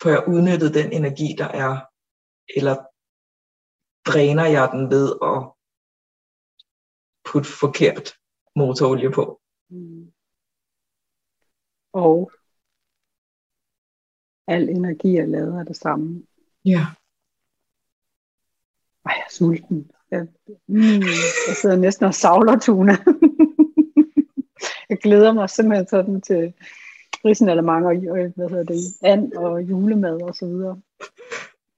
For jeg udnyttet den energi, der er, eller dræner jeg den ved at putte forkert motorolie på. Mm. Og al energi er lavet af det samme. Ja. Ej, jeg er sulten. Jeg, mm, jeg sidder næsten og savler tuna. (laughs) jeg glæder mig simpelthen sådan til mange og hvad hedder det, and og julemad og så videre.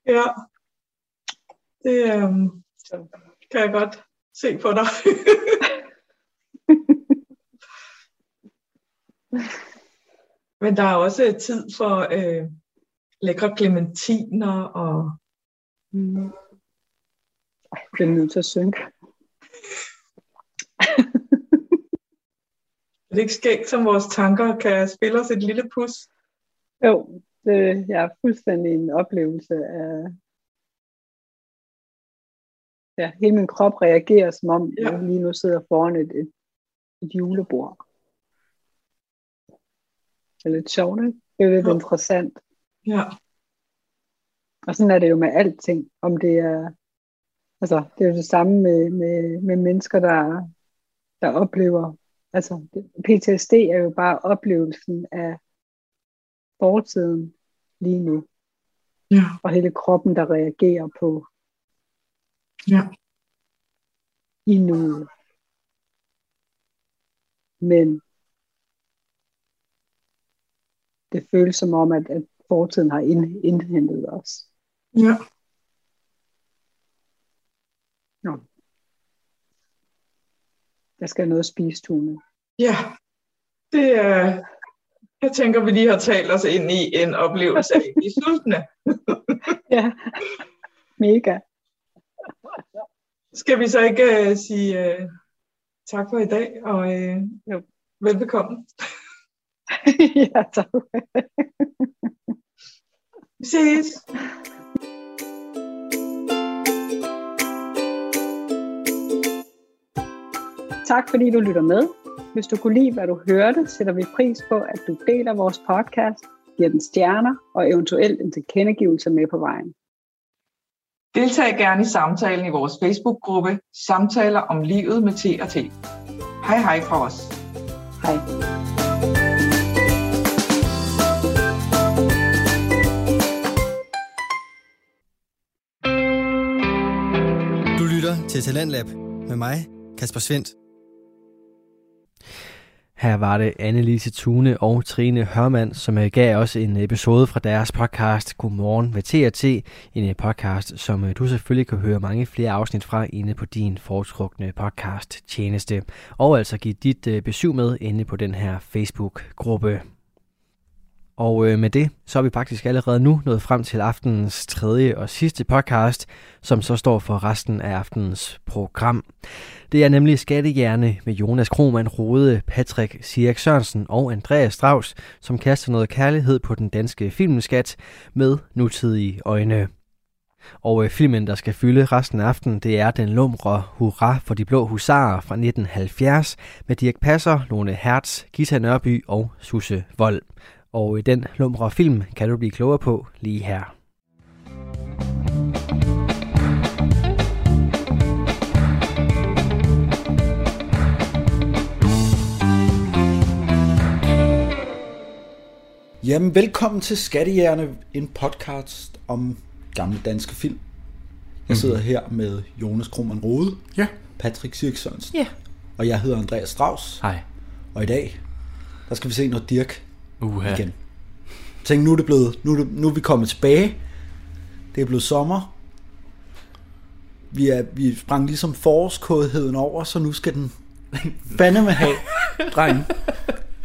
Ja, det øhm, kan jeg godt se på dig. (laughs) (laughs) Men der er også tid for øh, lækre clementiner og... Mm. Ej, jeg bliver nødt til at synke. er det ikke skægt, som vores tanker kan spille os et lille pus? Jo, det, jeg er fuldstændig en oplevelse af... Ja, hele min krop reagerer, som om ja. jeg lige nu sidder foran et, et julebord. Det er lidt sjovt, ikke? Det er lidt ja. interessant. Ja. Og sådan er det jo med alting. Om det er, altså, det er jo det samme med, med, med mennesker, der, der oplever, altså PTSD er jo bare oplevelsen af fortiden lige nu. Ja. Og hele kroppen, der reagerer på ja. i nuet. Men det føles som om, at, at fortiden har indhentet os. Ja. Nå. Jeg skal noget at spise, Tune. Ja, det er... Jeg tænker, vi lige har talt os ind i en oplevelse af i sultne. (laughs) ja, mega. Skal vi så ikke uh, sige uh, tak for i dag, og uh, jo. velbekomme. (laughs) ja, tak. Vi ses. Tak fordi du lytter med. Hvis du kunne lide, hvad du hørte, sætter vi pris på, at du deler vores podcast, giver den stjerner og eventuelt en tilkendegivelse med på vejen. Deltag gerne i samtalen i vores Facebook-gruppe Samtaler om livet med T og T. Hej hej fra os. Hej. Til Talentlab med mig, Kasper Svendt. Her var det Annelise Tune og Trine Hørmand, som øh, gav os en episode fra deres podcast Godmorgen med TRT. En øh, podcast, som øh, du selvfølgelig kan høre mange flere afsnit fra inde på din foretrukne podcast tjeneste. Og altså give dit besøg med inde på den her Facebook-gruppe. Og øh, med det, så er vi faktisk allerede nu nået frem til aftenens tredje og sidste podcast, som så står for resten af aftenens program. Det er nemlig Skattehjerne med Jonas Krohmann Rode, Patrick Sirk Sørensen og Andreas Strauss, som kaster noget kærlighed på den danske filmskat med nutidige øjne. Og øh, filmen, der skal fylde resten af aftenen, det er Den lumre Hurra for de blå husarer fra 1970 med Dirk Passer, Lone Hertz, Gita Nørby og Susse Vold. Og i den lumre film kan du blive klogere på lige her. Jamen, velkommen til Skattehjerne, en podcast om gamle danske film. Jeg sidder mm. her med Jonas Krohmann Rode, ja. Patrick Sirk Sørensen, ja. og jeg hedder Andreas Strauss. Hej. Og i dag, der skal vi se noget Dirk Uha. igen. Tænk, nu er, det blevet, nu, er det, nu er vi kommet tilbage. Det er blevet sommer. Vi, er, vi sprang ligesom forårskådheden over, så nu skal den fandeme have, dreng.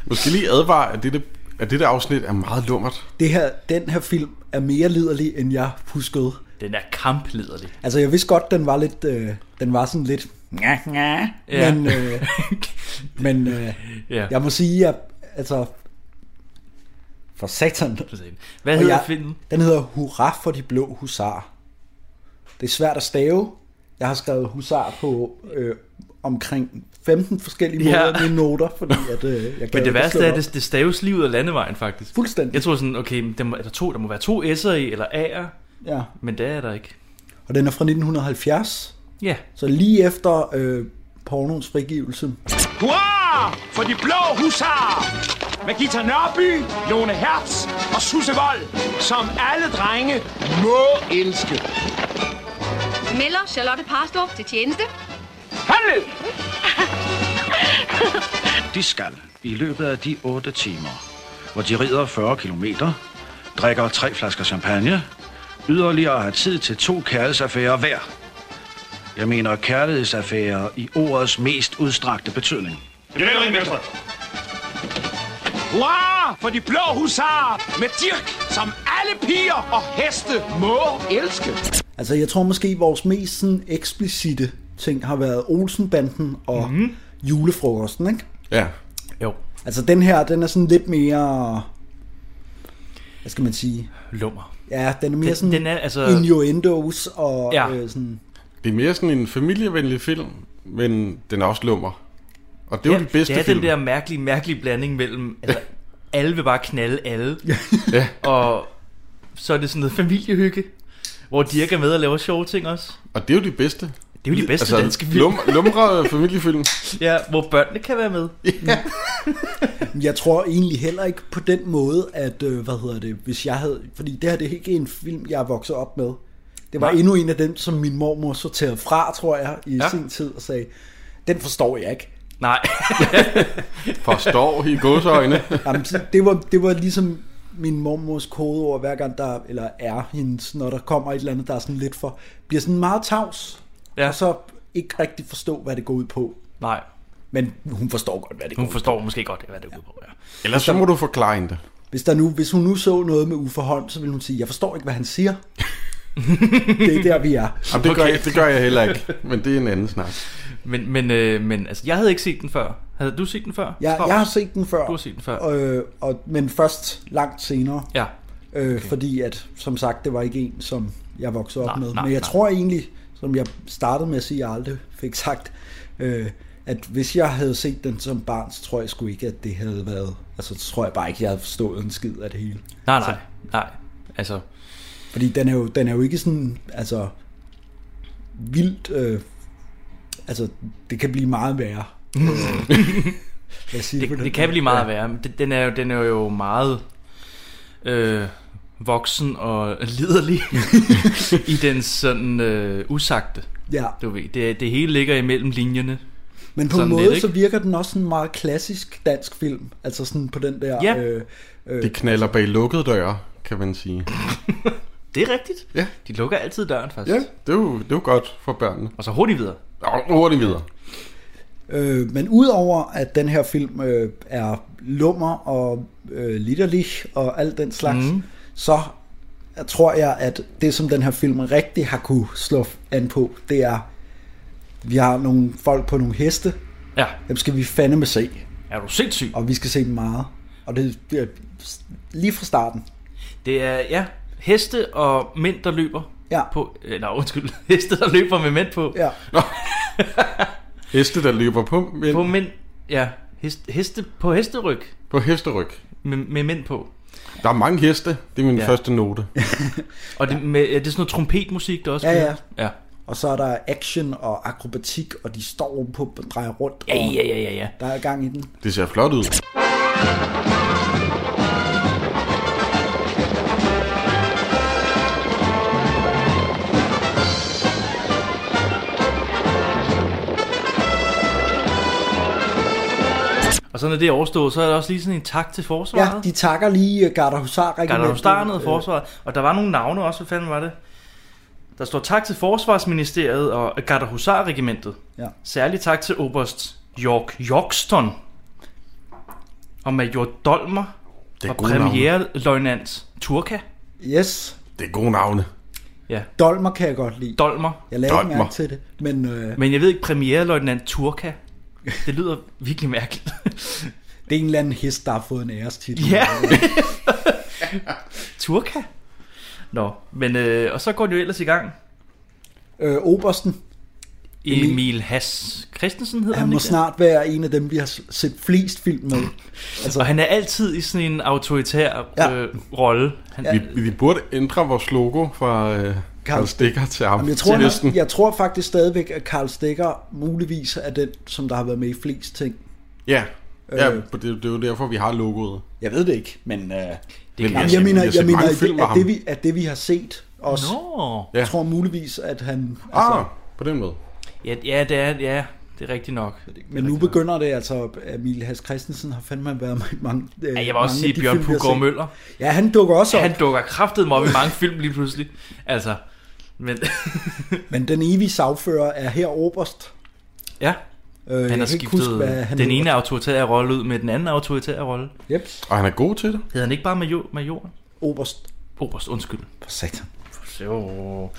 Måske lige advare, at det, at det der afsnit er meget lummert. Det her, den her film er mere liderlig, end jeg huskede. Den er kampliderlig. Altså, jeg vidste godt, den var lidt, øh, den var sådan lidt. Ja. men, øh, men øh, Ja. jeg må sige, at altså, for satan. (laughs) Hvad hedder jeg, filmen? Den hedder Hurra for de blå husar. Det er svært at stave. Jeg har skrevet husar på øh, omkring 15 forskellige måder Ja. mine noter, fordi at, øh, jeg (laughs) Men det værste er, at det, det staves lige ud af landevejen, faktisk. Fuldstændig. Jeg tror sådan, okay, der må, er der, to, der må være to S'er i, eller A'er. Ja. Men det er der ikke. Og den er fra 1970. Ja. Så lige efter øh, pornoens frigivelse. Hurra for de blå husarer! Med Gita Nørby, Lone Hertz og Susse Vold, som alle drenge må elske. Melder Charlotte Parstrup til tjeneste. Handel! (laughs) De skal i løbet af de 8 timer, hvor de rider 40 kilometer, drikker tre flasker champagne, yderligere har tid til to kærlighedsaffærer hver. Jeg mener kærlighedsaffærer i ordets mest udstrakte betydning. Grillermester. Hurra for de blå husarer med Dirk, som alle piger og heste må elske. Altså, jeg tror måske, vores mest sådan, eksplicite ting har været Olsenbanden og Mhm. mm-hmm. julefrokosten, ikke? Ja. Jo. Altså, den her, den er sådan lidt mere... Hvad skal man sige? Lummer. Ja, den er mere Den- sådan den er, altså- innuendos og Ja. øh, sådan... Det er mere sådan en familievenlig film, men den er også lummer. Og det er jo de bedste Det er film. den der mærkelige, mærkelige blanding mellem, altså, alle vil bare knalde alle. (laughs) Ja. Og så er det sådan noget familiehygge, hvor Dirk er med og laver sjove ting også. Og det er jo de bedste. Det er jo de bedste altså, danske film. Lum, lumre familiefilm. (laughs) ja, hvor børnene kan være med. Ja. Jeg tror egentlig heller ikke på den måde, at, øh, hvad hedder det, hvis jeg havde, fordi det her det er ikke en film, jeg er vokset op med. Det var Nej. endnu en af dem, som min mormor sorterede fra, tror jeg, i ja. sin tid, og sagde, den forstår jeg ikke. Nej. (laughs) Forstår i godsøjne. Jamen, så det, var, det var ligesom min mormors kodeord, hver gang der, eller er hendes, når der kommer et eller andet, der er sådan lidt for, bliver sådan meget tavs, ja. og så ikke rigtig forstå, hvad det går ud på. Nej. Men hun forstår godt, hvad det Hun går forstår ud på. måske godt, hvad det går ud på. Ja. Ellers så må du forklare hende det. Hvis, der nu, hvis hun nu så noget med Uffe Holm, så vil hun sige, jeg forstår ikke, hvad han siger. (laughs) det er der, vi er. Jamen, det, gør jeg, det gør jeg heller ikke, men det er en anden snak. Men, men, øh, men altså, jeg havde ikke set den før. Havde du set den før? Ja, jeg har set den før. Du har set den før. Øh, og, men først langt senere. Ja. Øh, fordi at, som sagt, det var ikke en, som jeg voksede op Nej, med. nej, men jeg nej. tror egentlig, som jeg startede med at sige, jeg aldrig fik sagt, øh, at hvis jeg havde set den som barn, så tror jeg sgu ikke, at det havde været... Altså, så tror jeg bare ikke, jeg havde forstået en skid af det hele. Nej, Så, nej, nej. Altså, fordi den er, jo, den er jo ikke sådan, altså, vildt... Øh, altså, det kan blive meget værre. (laughs) Det, den det kan blive meget Ja. værre. men det- Den er jo, den er jo meget øh, voksen og (laughs) liderlig (laughs) i den sådan øh, usagte. Ja. Du ved, det, det hele ligger imellem linjerne. Men på Sådan en måde, lidt, så virker den også sådan meget klassisk dansk film. Altså sådan på den der... Ja. Øh, øh, Det knaller bag lukkede døre, kan man sige. Det er rigtigt. Ja. De lukker altid døren faktisk. Ja, det er jo, det er jo godt for børnene. Og så hurtigt videre. Hurtigt videre. Øh, men udover at den her film øh, er lummer og øh, litterlig og alt den slags, mm. så tror jeg, at det som den her film rigtig har kunne slå an på, det er, vi har nogle folk på nogle heste, Ja. dem skal vi fandeme se. Er du sindssyg? Og vi skal se dem meget. Og det er lige fra starten. Det er, ja, heste og mænd, der løber ja. på... Eller undskyld, (laughs) heste, der løber med mænd på. Ja. (laughs) Heste, der løber på mænd. På mænd, ja. Heste, heste på hesteryg. På hesteryg. Med, med mænd på. Der er mange heste. Det er min Ja. ja. første note. (laughs) Og det, med, er det sådan noget trompetmusik, der også Ja, ja. ja. Og så er der action og akrobatik, og de står på og drejer rundt. Ja, ja, ja, ja, ja. Der er gang i den. Det ser flot ud. Og så når det er overstået, så er der også lige sådan en tak til forsvaret. Ja, de takker lige øh, Garda Husar Garda Husarnet og forsvaret. Og der var nogle navne også, hvad fanden var det? Der står tak til Forsvarsministeriet og Garda Husar regimentet. Ja. Særlig tak til Oberst York Yorkston og Major Dolmer Det er og premierløjtnant Turka. Yes. Det er gode navne. Ja. Dolmer kan jeg godt lide. Dolmer. Jeg lagde ikke Dolmer. mærke til det. Men, øh, Men jeg ved ikke, premierløjtnant Turka. (laughs) Det lyder virkelig mærkeligt. det er en eller anden hest, der har fået en ærestitel. Ja. (laughs) Turka. Nå, men øh, og så går det jo ellers i gang. Øh, Obersten, Emil Hass Christensen hedder han, han må ikke snart være en af dem, vi har set flest film med. (laughs) Altså, og han er altid i sådan en autoritær Ja. ja. øh, rolle. Han, Vi, vi burde ændre vores logo fra øh, Karl Stikker til ham. Jamen, jeg, tror, til næsten. jeg, jeg tror faktisk stadigvæk, at Karl Stikker muligvis er den, som der har været med i flest ting. Ja, ja Øh. det, det er jo derfor, vi har logoet. Jeg ved det ikke, men... Øh, Det Jamen, jeg mener, jeg mener at, det, at, det, vi, at det vi har set også, Nå. jeg tror muligvis, at han... Ah, på den måde. Ja, ja, det er, ja, det det er rigtigt nok. Men nu begynder det altså, Emil Has Christensen har fandme været med mange øh, Ja, jeg vil også sige Bjørn set. Møller. Ja, han dukker også op. Han dukker kraftet mig op i mange film lige pludselig. Altså, men... (laughs) Men den evige sagfører er her oberst. ja, Øh, han har skiftet huske, han den hedder. ene autoritære rolle ud med den anden autoritære rolle. Yep. Og han er god til det. Hedder han ikke bare major? major? Oberst. Oberst, undskyld. For satan. Jo.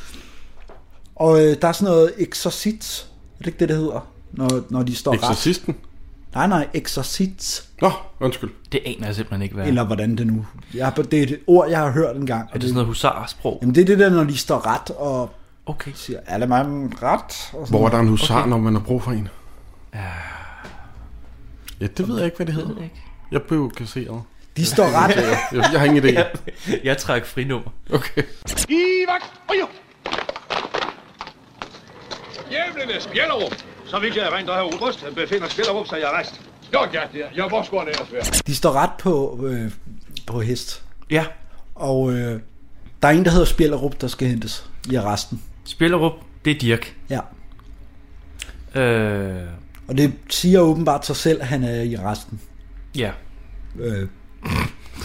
Og øh, der er sådan noget exorcit. Er det ikke det, det hedder? Når, når de står Exorcisten? ret. Nej, nej, exorcit. Nå, undskyld. Det aner jeg simpelthen ikke, hvad er. Eller hvordan det nu... Jeg, har- det er et ord, jeg har hørt en gang. Er det sådan noget husarsprog? Jamen det er det der, når de står ret og okay. siger, er det mig ret? Og sådan Hvor er der en husar, okay. når man har brug for en? Ja, det ved jeg ikke, hvad det hedder. jeg ikke. Jeg blev kasseret. De står ret. (laughs) jeg, jeg har ingen idé. (laughs) Jeg, jeg trækker frinummer. Okay. I vagt! Rio! Djævlenes Bjellerup! Så vidt jeg erindrer, herr han befinder Bjellerup sig i arrest. Jo, ja, det er. Ja, hvor skulle han ellers være? De står ret på, øh, på hest. Ja. Og øh, der er en, der hedder Spjellerup, der skal hentes i arresten. Spjellerup, det er Dirk. Ja. Øh, Og det siger åbenbart sig selv, at han er i arresten. ja. Øh,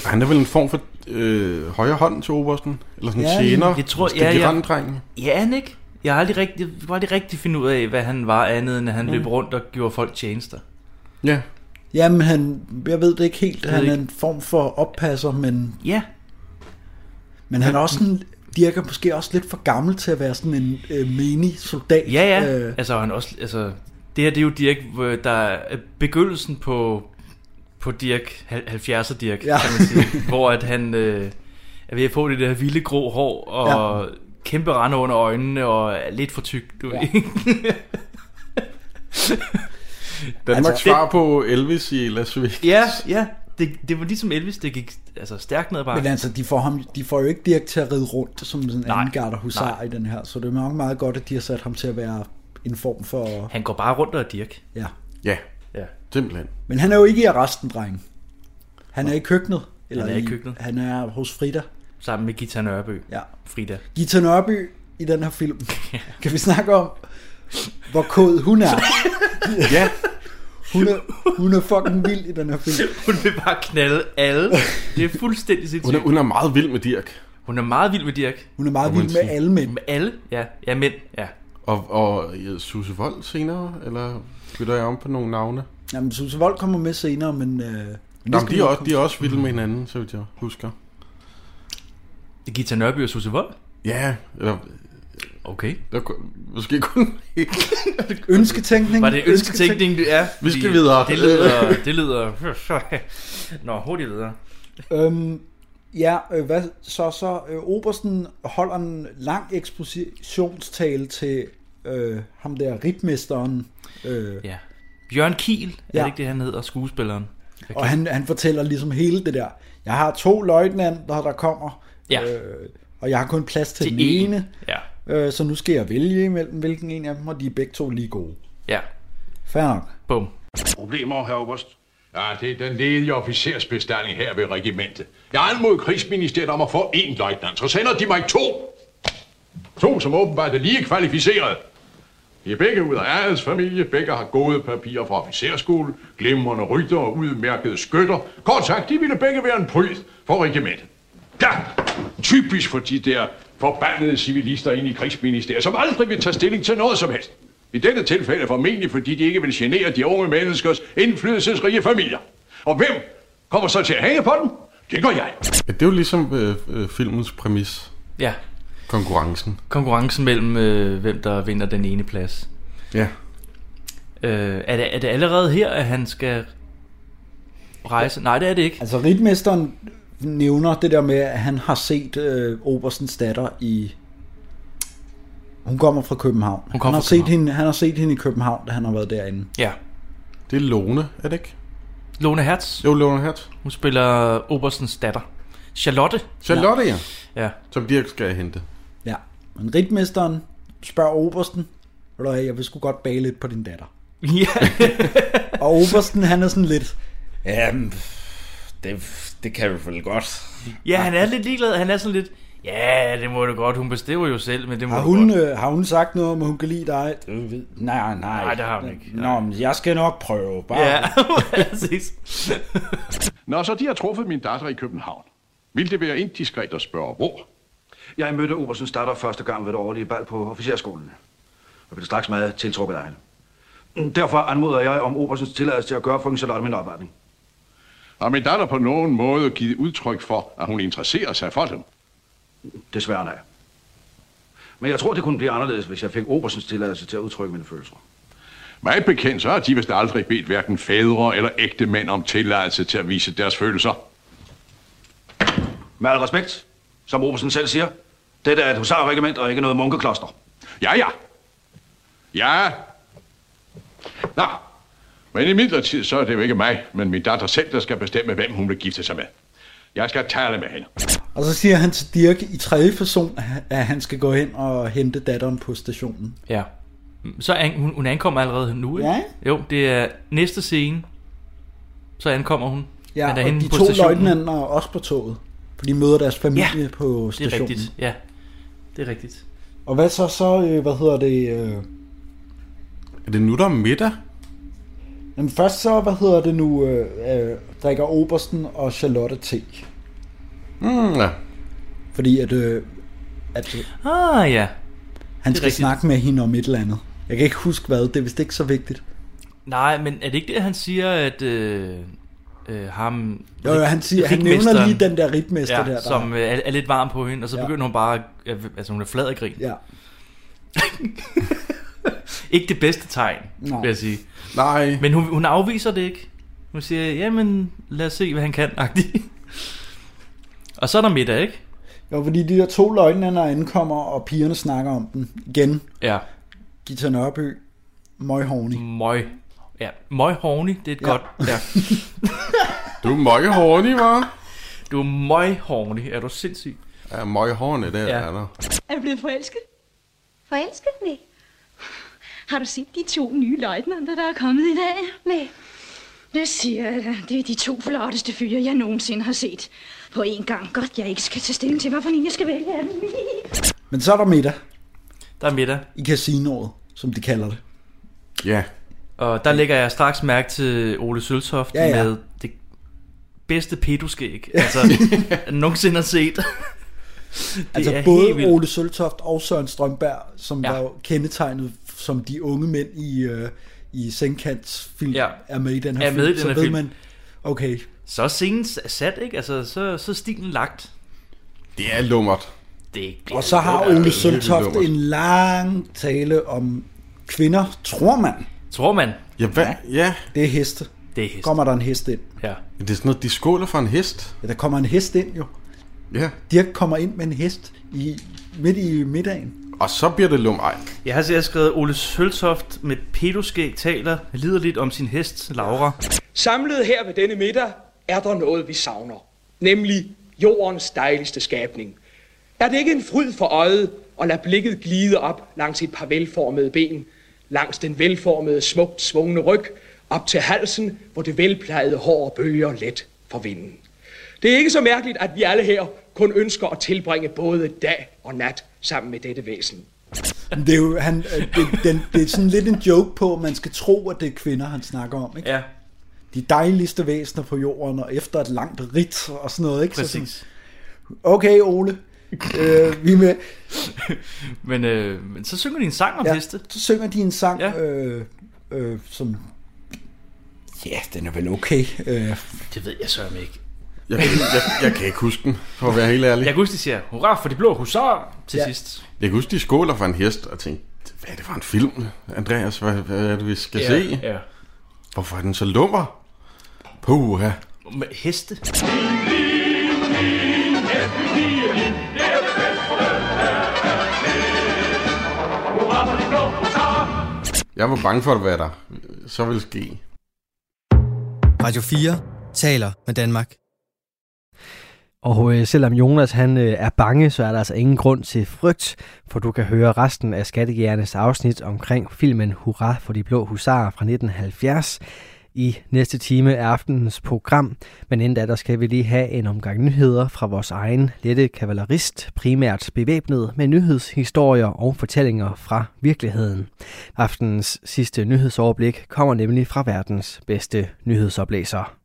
Han er vel en form for øh, højre hånd til obersten? Eller sådan en Ja, tjener? jeg tror- Skal ja, de ja. Ja, han ikke. Jeg har aldrig rigtig, jeg kunne aldrig rigtig finde ud af, hvad han var andet, end at han Mm. løb rundt og gjorde folk tjenester. Ja. Jamen, han, jeg ved det ikke helt. Han er ikke. en form for oppasser, men... Ja. Men han er også sådan... Dirk er måske også lidt for gammel til at være sådan en øh, menig soldat. Ja, ja. Øh. Altså, han også, altså, det her det er jo Dirk, der er begyndelsen på, på Dirk, 70'er Dirk, ja. kan man sige. (laughs) hvor at han øh, er ved at få det der vilde grå hår, og ja. Kæmpe rande under øjnene, og er lidt for tyk, du Ja. (laughs) Danmarks Altså, svar på Elvis i Las Vegas. Ja, ja. Det, det var ligesom Elvis, det gik altså, stærkt ned ad bakken. Men altså, de får, ham, de får jo ikke Dirk til at ride rundt som sådan en Nej, anden garder husar nej. i den her. Så det er nok meget godt, at de har sat ham til at være en form for... Han går bare rundt og er Dirk. Ja. Ja, Ja. simpelthen. Men han er jo ikke i arresten, dreng. Han er i køkkenet. Eller Han er i køkkenet. Han er hos Frida. Sammen med Gita Nørby. Ja. Frida. Gita Nørby i den her film. (laughs) Kan vi snakke om, hvor kod hun er? (laughs) ja. Hun er, hun er fucking vild i den her film. (laughs) Hun vil bare knalde alle. Det er fuldstændig sindssygt. Hun er, hun er meget vild med Dirk. Hun er meget vild med Dirk. Hun er meget vild med sige. alle mænd. Med alle? Ja, ja mænd, ja. Og, og ja, Susse Vold senere? Eller bytter jeg om på nogle navne? Jamen, Susse Vold kommer med senere, men... Øh, men det Nå, skal de, er også, de er også vilde med hinanden, så vidt jeg husker. Det er Gita Nørby og Susse Vold? Ja, eller... Okay. Der, kunne- måske kun... (laughs) Ønsketænkning. Var det ønsketænkning, det er? Vi skal videre. Det lyder... Det lyder... (laughs) Nå, hurtigt videre. Øhm, ja, øh, hvad så så? Øh, Obersten holder en lang ekspositionstale til øh, ham der, ritmesteren. Øh, Ja. Bjørn Kiel, er Ja. det ikke det, han hedder, skuespilleren? Og han, han fortæller ligesom hele det der. Jeg har to løjtnanter, der kommer. Ja. Øh, og jeg har kun plads til, Til den ene. Ja. Øh, så nu skal jeg vælge imellem, hvilken en af dem, og de er begge to lige gode. Ja. Fair nok. Bum. Problemer, herr Oberst? Ja, det er den ledige officersbestilling her ved regimentet. Jeg har anmodet krigsministeriet om at få én løjtnant, så sender de mig to. To, som åbenbart er lige kvalificerede. De er begge ud af adelsfamilie, begge har gode papirer fra officerskole, glimrende rytter og udmærkede skytter. Kort sagt, de ville begge være en pryd for regimentet. Ja, typisk for de der forbandede civilister inde i krigsministeriet, som aldrig vil tage stilling til noget som helst. I dette tilfælde formentlig, fordi de ikke vil genere de unge menneskers indflydelsesrige familier. Og hvem kommer så til at hænge på dem? Det gør jeg. Ja, det er jo ligesom øh, øh, filmens præmis. Ja. Konkurrencen. Konkurrencen mellem, øh, hvem der vinder den ene plads. Ja. Øh, er, det, er det allerede her, at han skal rejse? Nej, det er det ikke. Altså, ritmesteren nævner det der med, at han har set øh, Oberstens datter i... Hun kommer fra København. Hun kommer han, har fra set København. hende, han har set hende i København, da han har været derinde. Ja. Det er Lone, er det ikke? Lone Hertz. Jo, Lone Hertz. Hun spiller Oberstens datter. Charlotte. Charlotte, ja. Ja. Som Dirk skal hente. Ja, men ritmesteren spørger Obersten, ved du jeg vil sgu godt bage lidt på din datter. Ja. (laughs) og Obersten, han er sådan lidt, Jamen, det, det kan vi vel godt. Ja, han er lidt ligeglad. Han er sådan lidt, Ja, det må du godt. Hun bestemmer jo selv, men det må Har hun, godt. øh, har hun sagt noget om, at hun kan lide dig? Du ved, nej, nej. Nej, det har hun ikke. Nå, men jeg skal nok prøve. Bare. Ja, (laughs) præcis. Når så de har truffet min datter i København, vil det være indiskret at spørge, hvor? Jeg mødte Obersens datter første gang ved det årlige bal på officerskolen. Jeg blev straks meget tiltrukket af hende. Derfor anmoder jeg om Obersens tilladelse til at gøre frøken Charlotte min opvartning. Har min datter på nogen måde givet udtryk for, at hun interesserer sig for dem? Desværre nej. Men jeg tror, det kunne blive anderledes, hvis jeg fik Obersens tilladelse til at udtrykke mine følelser. Mig bekendt, så har de vist aldrig bedt hverken fædre eller ægte mænd om tilladelse til at vise deres følelser. Med al respekt, som Obersen selv siger, dette er et husarregiment og ikke noget munkekloster. Ja, ja. Ja. Nå, men i midlertid, så er det jo ikke mig, men min datter selv, der skal bestemme, hvem hun vil gifte sig med. Jeg skal tale med hende. Og så siger han til Dirk i tredje person, at han skal gå hen og hente datteren på stationen. Ja. Så an, hun, hun ankommer allerede nu, ikke? Ja. Jo, det er næste scene. Så ankommer hun. Ja, er og de på to stationen. løjtnanter er også på toget. For de møder deres familie Ja, på Det er stationen. rigtigt, ja. Det er rigtigt. Og hvad så, så øh, hvad hedder det... Øh... Er det nu, der er middag? Men først så, hvad hedder det nu, øh, øh, drikker Obersten og Charlotte te. Mm, ja. Fordi at, øh, at øh, Ah, ja. han skal rigtigt. snakke med hende om et eller andet. Jeg kan ikke huske hvad, det er vist ikke så vigtigt. Nej, men er det ikke det, han siger, at øh, øh, ham... Jo, jo, han siger- han nævner lige den der ritmester ja, der, der- som øh, er, er lidt varm på hende, og så Ja. begynder hun bare... Altså, hun er flad af grin. Ja. (laughs) ikke det bedste tegn, Nej. vil jeg sige. Nej. Men hun, hun afviser det ikke. Hun siger, jamen, lad os se, hvad han kan, agtigt. Og så er der middag, ikke? Jo, fordi de der to løjtnanter ankommer, og pigerne snakker om den igen. Ja. Gita Nørby, Møg Horny. Møg. Ja, møg horny, det er et Ja. ja. godt... Ja. (laughs) Du er møg horny, var? Du er møg horny, er du sindssyg? Ja, møg horny, det Ja. er der. Er du blevet forelsket? Forelsket? Nej. Har du set de to nye løjtnanter, der er kommet i dag? Nej. Det siger jeg da. Det er de to flotteste fyre, jeg nogensinde har set. På en gang. Godt, jeg ikke skal tage stilling til, hvorfor en jeg skal vælge af dem. Men så er der middag. Der er middag. I casinoet, som de kalder det. Ja. Og der lægger jeg straks mærke til Ole Søltoft Ja, ja. med det bedste pedoskæg, altså nogensinde har set. (laughs) det altså er både helt vildt. Ole Søltoft og Søren Strømberg, som Ja. var kendetegnet som de unge mænd i, øh, i Senkants film, Ja. er med i den her Er film. med i den så her ved film. man, okay, Så er scenen sat, ikke? Altså, så, så er stilen lagt. Det er lummert. Det og så har er Ole Søltoft en lang tale om kvinder, tror man. Tror man? Ja, hvad? Ja. Det er heste. Det er heste. Kommer der en hest ind? Ja. Det er sådan noget, de skåler for en hest. Ja, der kommer en hest ind jo. Ja. Dirk kommer ind med en hest i, midt i middagen. Og så bliver det lum. Ej. Jeg har, jeg har skrevet, Ole Søltoft med pedoskæg taler liderligt om sin hest, Laura. Samlet her ved denne middag er der noget, vi savner. Nemlig jordens dejligste skabning. Er det ikke en fryd for øjet at lade blikket glide op langs et par velformede ben, langs den velformede, smukt svungne ryg, op til halsen, hvor det velplejede hår bølger let for vinden. Det er ikke så mærkeligt, at vi alle her kun ønsker at tilbringe både dag og nat sammen med dette væsen. Det er jo han, øh, det, den, det er sådan lidt en joke på, at man skal tro, at det er kvinder, han snakker om. Ikke? Ja. De dejligste væsener på jorden, og efter et langt rit og sådan noget. Ikke? Så Præcis. sådan, okay, Ole, øh, vi med. (laughs) Men, øh, men så synger de en sang om Ja, heste. Så synger de en sang, ja. øh, øh, som... Ja, den er vel okay. Øh, Det ved jeg så ikke. Jeg, kan- jeg, jeg kan ikke huske den, for at være helt ærlig. Jeg kan huske, de siger, hurra for de blå husar til Ja. sidst. Jeg kan huske, de skåler for en hest, og tænkte, hvad er det for en film, Andreas? Hvad, hvad er det, vi skal Ja, se? ja. Hvorfor er den så lummer? Puha. Med heste. Jeg var bange for, at hvad der så ville ske. Radio 4 taler med Danmark. Og øh, selvom Jonas han øh, er bange, så er der altså ingen grund til frygt, for du kan høre resten af Skattegjernes afsnit omkring filmen Hurra for de blå husarer fra 1970 i næste time af aftenens program. Men inden da, der skal vi lige have en omgang nyheder fra vores egen lette kavalerist, primært bevæbnet med nyhedshistorier og fortællinger fra virkeligheden. Aftenens sidste nyhedsoverblik kommer nemlig fra verdens bedste nyhedsoplæser.